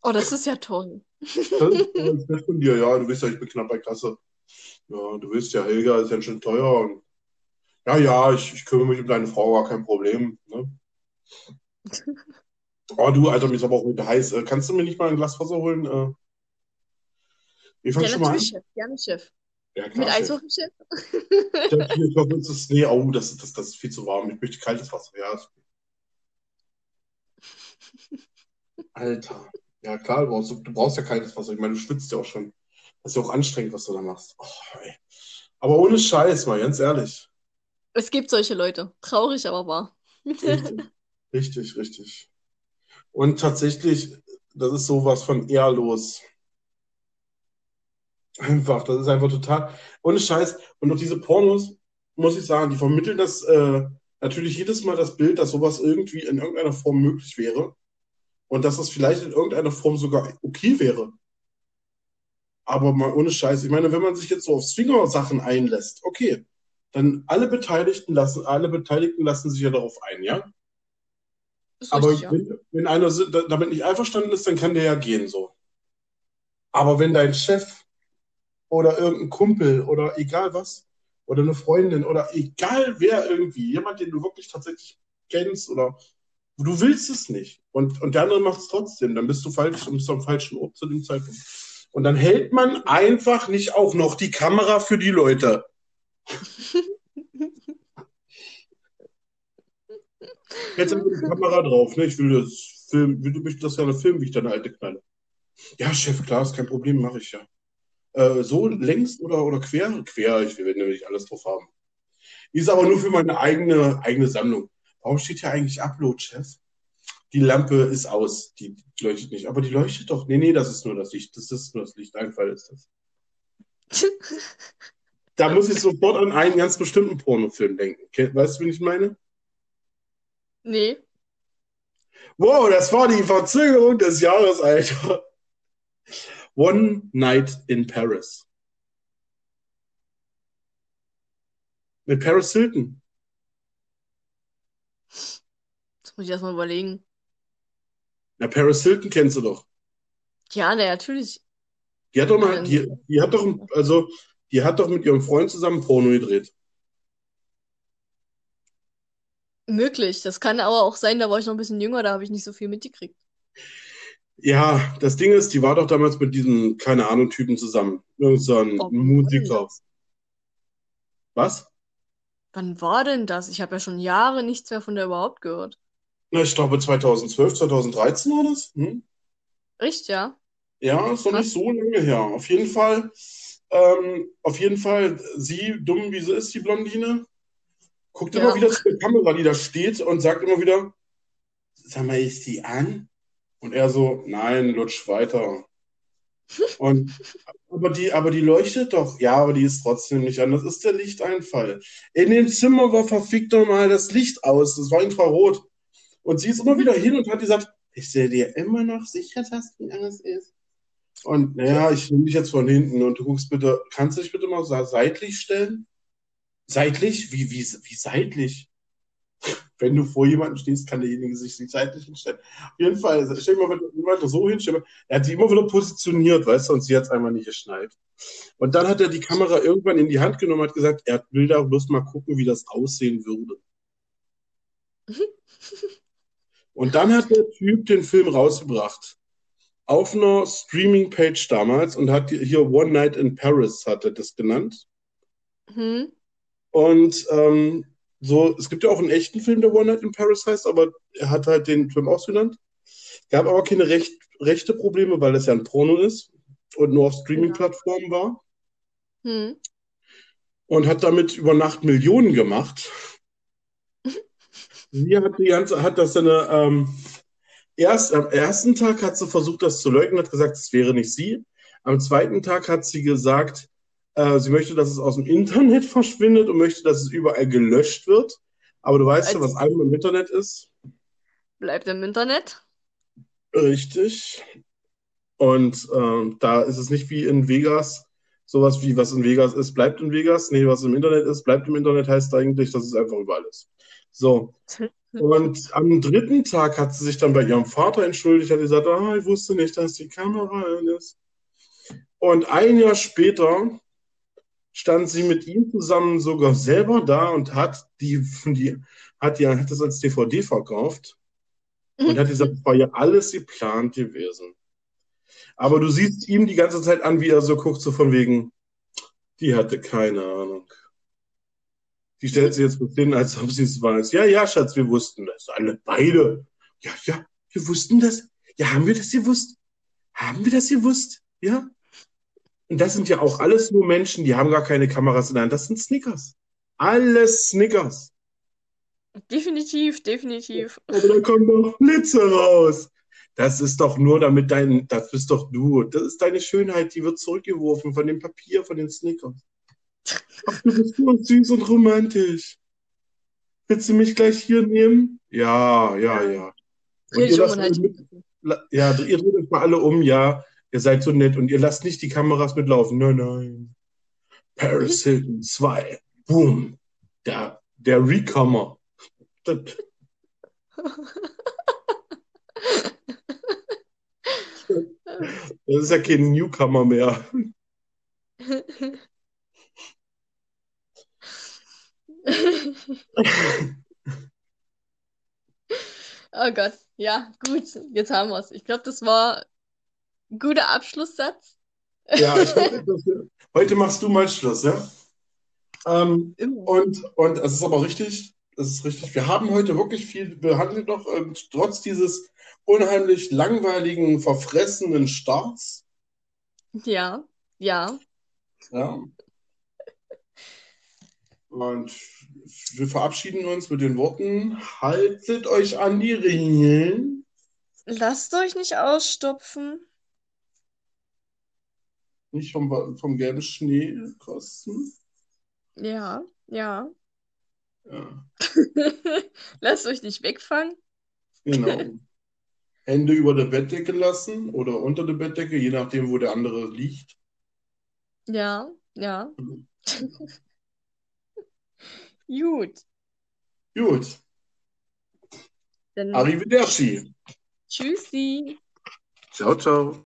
Speaker 2: Oh, das ist ja toll.
Speaker 1: Das ist nett von dir. Ja, du weißt ja, ich bin knapp bei Kasse. Ja, du weißt ja, Helga ist ja schon teuer. Und ja, ja, ich, ich kümmere mich um deine Frau, gar kein Problem. Ne? Oh, du, Alter, mir ist aber auch wieder heiß. Äh, Kannst du mir nicht mal ein Glas Wasser holen? Äh, wir fangen
Speaker 2: Ja,
Speaker 1: schon mal an.
Speaker 2: Chef. Gerne, Chef.
Speaker 1: Ja,
Speaker 2: Mit
Speaker 1: klar? Chef, hier, ich hoffe, es ist nee, oh, das, das, das ist viel zu warm. Ich möchte kaltes Wasser. Ja. Alter. Ja, klar, du brauchst, du brauchst ja kaltes Wasser. Ich meine, du schwitzt ja auch schon. Das ist ja auch anstrengend, was du da machst. Oh. Aber ohne Scheiß, mal, ganz ehrlich.
Speaker 2: Es gibt solche Leute. Traurig, aber wahr.
Speaker 1: Richtig, richtig, richtig. Und tatsächlich, das ist sowas von ehrlos. Einfach, das ist einfach total, ohne Scheiß. Und auch diese Pornos, muss ich sagen, die vermitteln das äh, natürlich jedes Mal das Bild, dass sowas irgendwie in irgendeiner Form möglich wäre. Und dass das vielleicht in irgendeiner Form sogar okay wäre. Aber mal ohne Scheiß. Ich meine, wenn man sich jetzt so auf Swinger-Sachen einlässt, okay, dann alle Beteiligten lassen, alle Beteiligten lassen sich ja darauf ein, ja?
Speaker 2: Ist
Speaker 1: Aber
Speaker 2: richtig, ja.
Speaker 1: wenn, wenn einer damit nicht einverstanden ist, dann kann der ja gehen so. Aber wenn dein Chef oder irgendein Kumpel oder egal was, oder eine Freundin oder egal wer irgendwie, jemand, den du wirklich tatsächlich kennst oder du willst es nicht und, und der andere macht es trotzdem, dann bist du falsch und bist am falschen Ort zu dem Zeitpunkt. Und dann hält man einfach nicht auch noch die Kamera für die Leute. Jetzt haben wir die Kamera drauf, ne? Ich will das Film, will, du möchtest das gerne filmen, wie ich deine alte knalle. Ja, Chef, klar, ist kein Problem, mache ich ja. Äh, so längs oder, oder quer? Quer, ich will nämlich alles drauf haben. Ist aber nur für meine eigene, eigene Sammlung. Warum steht hier eigentlich Upload, Chef? Die Lampe ist aus, die leuchtet nicht. Aber die leuchtet doch. Nee, nee, das ist nur das Licht. Das ist nur das Licht. Einfall ist das. da muss ich sofort an einen ganz bestimmten Pornofilm denken. Weißt du, wen ich meine?
Speaker 2: Nee.
Speaker 1: Wow, das war die Verzögerung des Jahres, Alter. One Night in Paris. Mit Paris Hilton.
Speaker 2: Das muss ich erstmal überlegen.
Speaker 1: Na, Paris Hilton kennst du doch.
Speaker 2: Ja, na, natürlich.
Speaker 1: Die hat doch mal, die, die hat doch, also, die hat doch mit ihrem Freund zusammen Porno gedreht.
Speaker 2: Möglich. Das kann aber auch sein, da war ich noch ein bisschen jünger, da habe ich nicht so viel mitgekriegt.
Speaker 1: Ja, das Ding ist, die war doch damals mit diesem, keine Ahnung, Typen zusammen. Irgend so ein
Speaker 2: Oh,
Speaker 1: Musiker. Was?
Speaker 2: Wann war denn das? Ich habe ja schon Jahre nichts mehr von der überhaupt gehört.
Speaker 1: Na, ich glaube 2012, 2013 war das. Hm?
Speaker 2: Echt, ja?
Speaker 1: Ja, ist noch nicht so lange her. Auf jeden Fall, ähm, auf jeden Fall, sie, dumm wie sie ist, die Blondine, guckt
Speaker 2: Ja.
Speaker 1: immer wieder zu der Kamera, die da steht und sagt immer wieder, sag mal, ist die an? Und er so, nein, lutsch weiter. Und, aber die, aber die leuchtet doch. Ja, aber die ist trotzdem nicht an. Das ist der Lichteinfall. In dem Zimmer war verfickt nochmal das Licht aus. Das war Infrarot. Und sie ist immer wieder hin und hat gesagt, ich sehe dir immer noch sicher, dass die alles ist. Und naja, ich nehme dich jetzt von hinten und du guckst bitte, kannst du dich bitte mal seitlich stellen? Seitlich? Wie, wie, wie seitlich? Wenn du vor jemandem stehst, kann derjenige sich nicht seitlich hinstellen. Auf jeden Fall, stell dir mal weiter so hin. stell mal- Er hat sie immer wieder positioniert, weißt du, und sie hat es einfach nicht geschnallt. Und dann hat er die Kamera irgendwann in die Hand genommen und hat gesagt, er will da bloß mal gucken, wie das aussehen würde. Und dann hat der Typ den Film rausgebracht. Auf einer Streaming-Page damals und hat die- hier One Night in Paris hat er das genannt.
Speaker 2: Hm?
Speaker 1: Und ähm, so, es gibt ja auch einen echten Film, der One Night in Paris heißt, aber er hat halt den Film ausgenannt. Gab aber keine Recht, rechte Probleme, weil das ja ein Porno ist und nur auf Streaming-Plattformen war.
Speaker 2: Hm?
Speaker 1: Und hat damit über Nacht Millionen gemacht. Sie hat die ganze, hat das dann, ähm, erst am ersten Tag hat sie versucht, das zu leugnen, hat gesagt, es wäre nicht sie. Am zweiten Tag hat sie gesagt, äh, sie möchte, dass es aus dem Internet verschwindet und möchte, dass es überall gelöscht wird. Aber du weißt ja, was einmal im Internet ist.
Speaker 2: Bleibt im Internet?
Speaker 1: Richtig. Und ähm, da ist es nicht wie in Vegas, sowas wie was in Vegas ist, bleibt in Vegas. Nee, was im Internet ist, bleibt im Internet, heißt eigentlich, dass es einfach überall ist. So. Und am dritten Tag hat sie sich dann bei ihrem Vater entschuldigt, hat gesagt, ah, ich wusste nicht, dass die Kamera an ist. Und ein Jahr später stand sie mit ihm zusammen sogar selber da und hat die, die hat ja, hat das als DVD verkauft und hat gesagt, es war ja alles geplant gewesen. Aber du siehst ihm die ganze Zeit an, wie er so guckt, so von wegen, die hatte keine Ahnung. Die stellt sich jetzt so hin, als ob sie es weiß. Ja, ja, Schatz, wir wussten das. Alle beide. Ja, ja, wir wussten das. Ja, haben wir das gewusst? Haben wir das gewusst? Ja. Und das sind ja auch alles nur Menschen, die haben gar keine Kameras in der Hand. Das sind Snickers. Alles Snickers.
Speaker 2: Definitiv, definitiv.
Speaker 1: Aber da kommen doch Blitze raus. Das ist doch nur damit dein, das bist doch du. Das ist deine Schönheit, die wird zurückgeworfen von dem Papier, von den Snickers. Ach, du bist so süß und romantisch. Willst du mich gleich hier nehmen? Ja, ja, ja. Und ihr lasst alle mit, ja, ihr dreht euch mal alle um, ja. Ihr seid so nett und ihr lasst nicht die Kameras mitlaufen. Nein, nein. Paris Hilton 2. Boom. Der, der Recomer. Das, ist ja kein Newcomer mehr.
Speaker 2: Oh Gott, ja, gut, jetzt haben wir es. Ich glaube, das war guter Abschlusssatz.
Speaker 1: Ja, ich das- heute machst du mal Schluss, ja? Ähm, und, und es ist aber richtig, das ist richtig. Wir haben heute wirklich viel behandelt noch, ähm, trotz dieses unheimlich langweiligen, verfressenen Starts.
Speaker 2: Ja, ja.
Speaker 1: Ja. Und wir verabschieden uns mit den Worten: Haltet euch an die Regeln.
Speaker 2: Lasst euch nicht ausstopfen.
Speaker 1: Nicht vom, vom gelben Schnee kosten.
Speaker 2: Ja, ja.
Speaker 1: Ja,
Speaker 2: Lasst euch nicht wegfangen.
Speaker 1: genau. Hände über der Bettdecke lassen oder unter der Bettdecke, je nachdem, wo der andere liegt.
Speaker 2: Ja, ja. Gut.
Speaker 1: Gut.
Speaker 2: Dann
Speaker 1: Arrivederci.
Speaker 2: tschüssi.
Speaker 1: Ciao, ciao.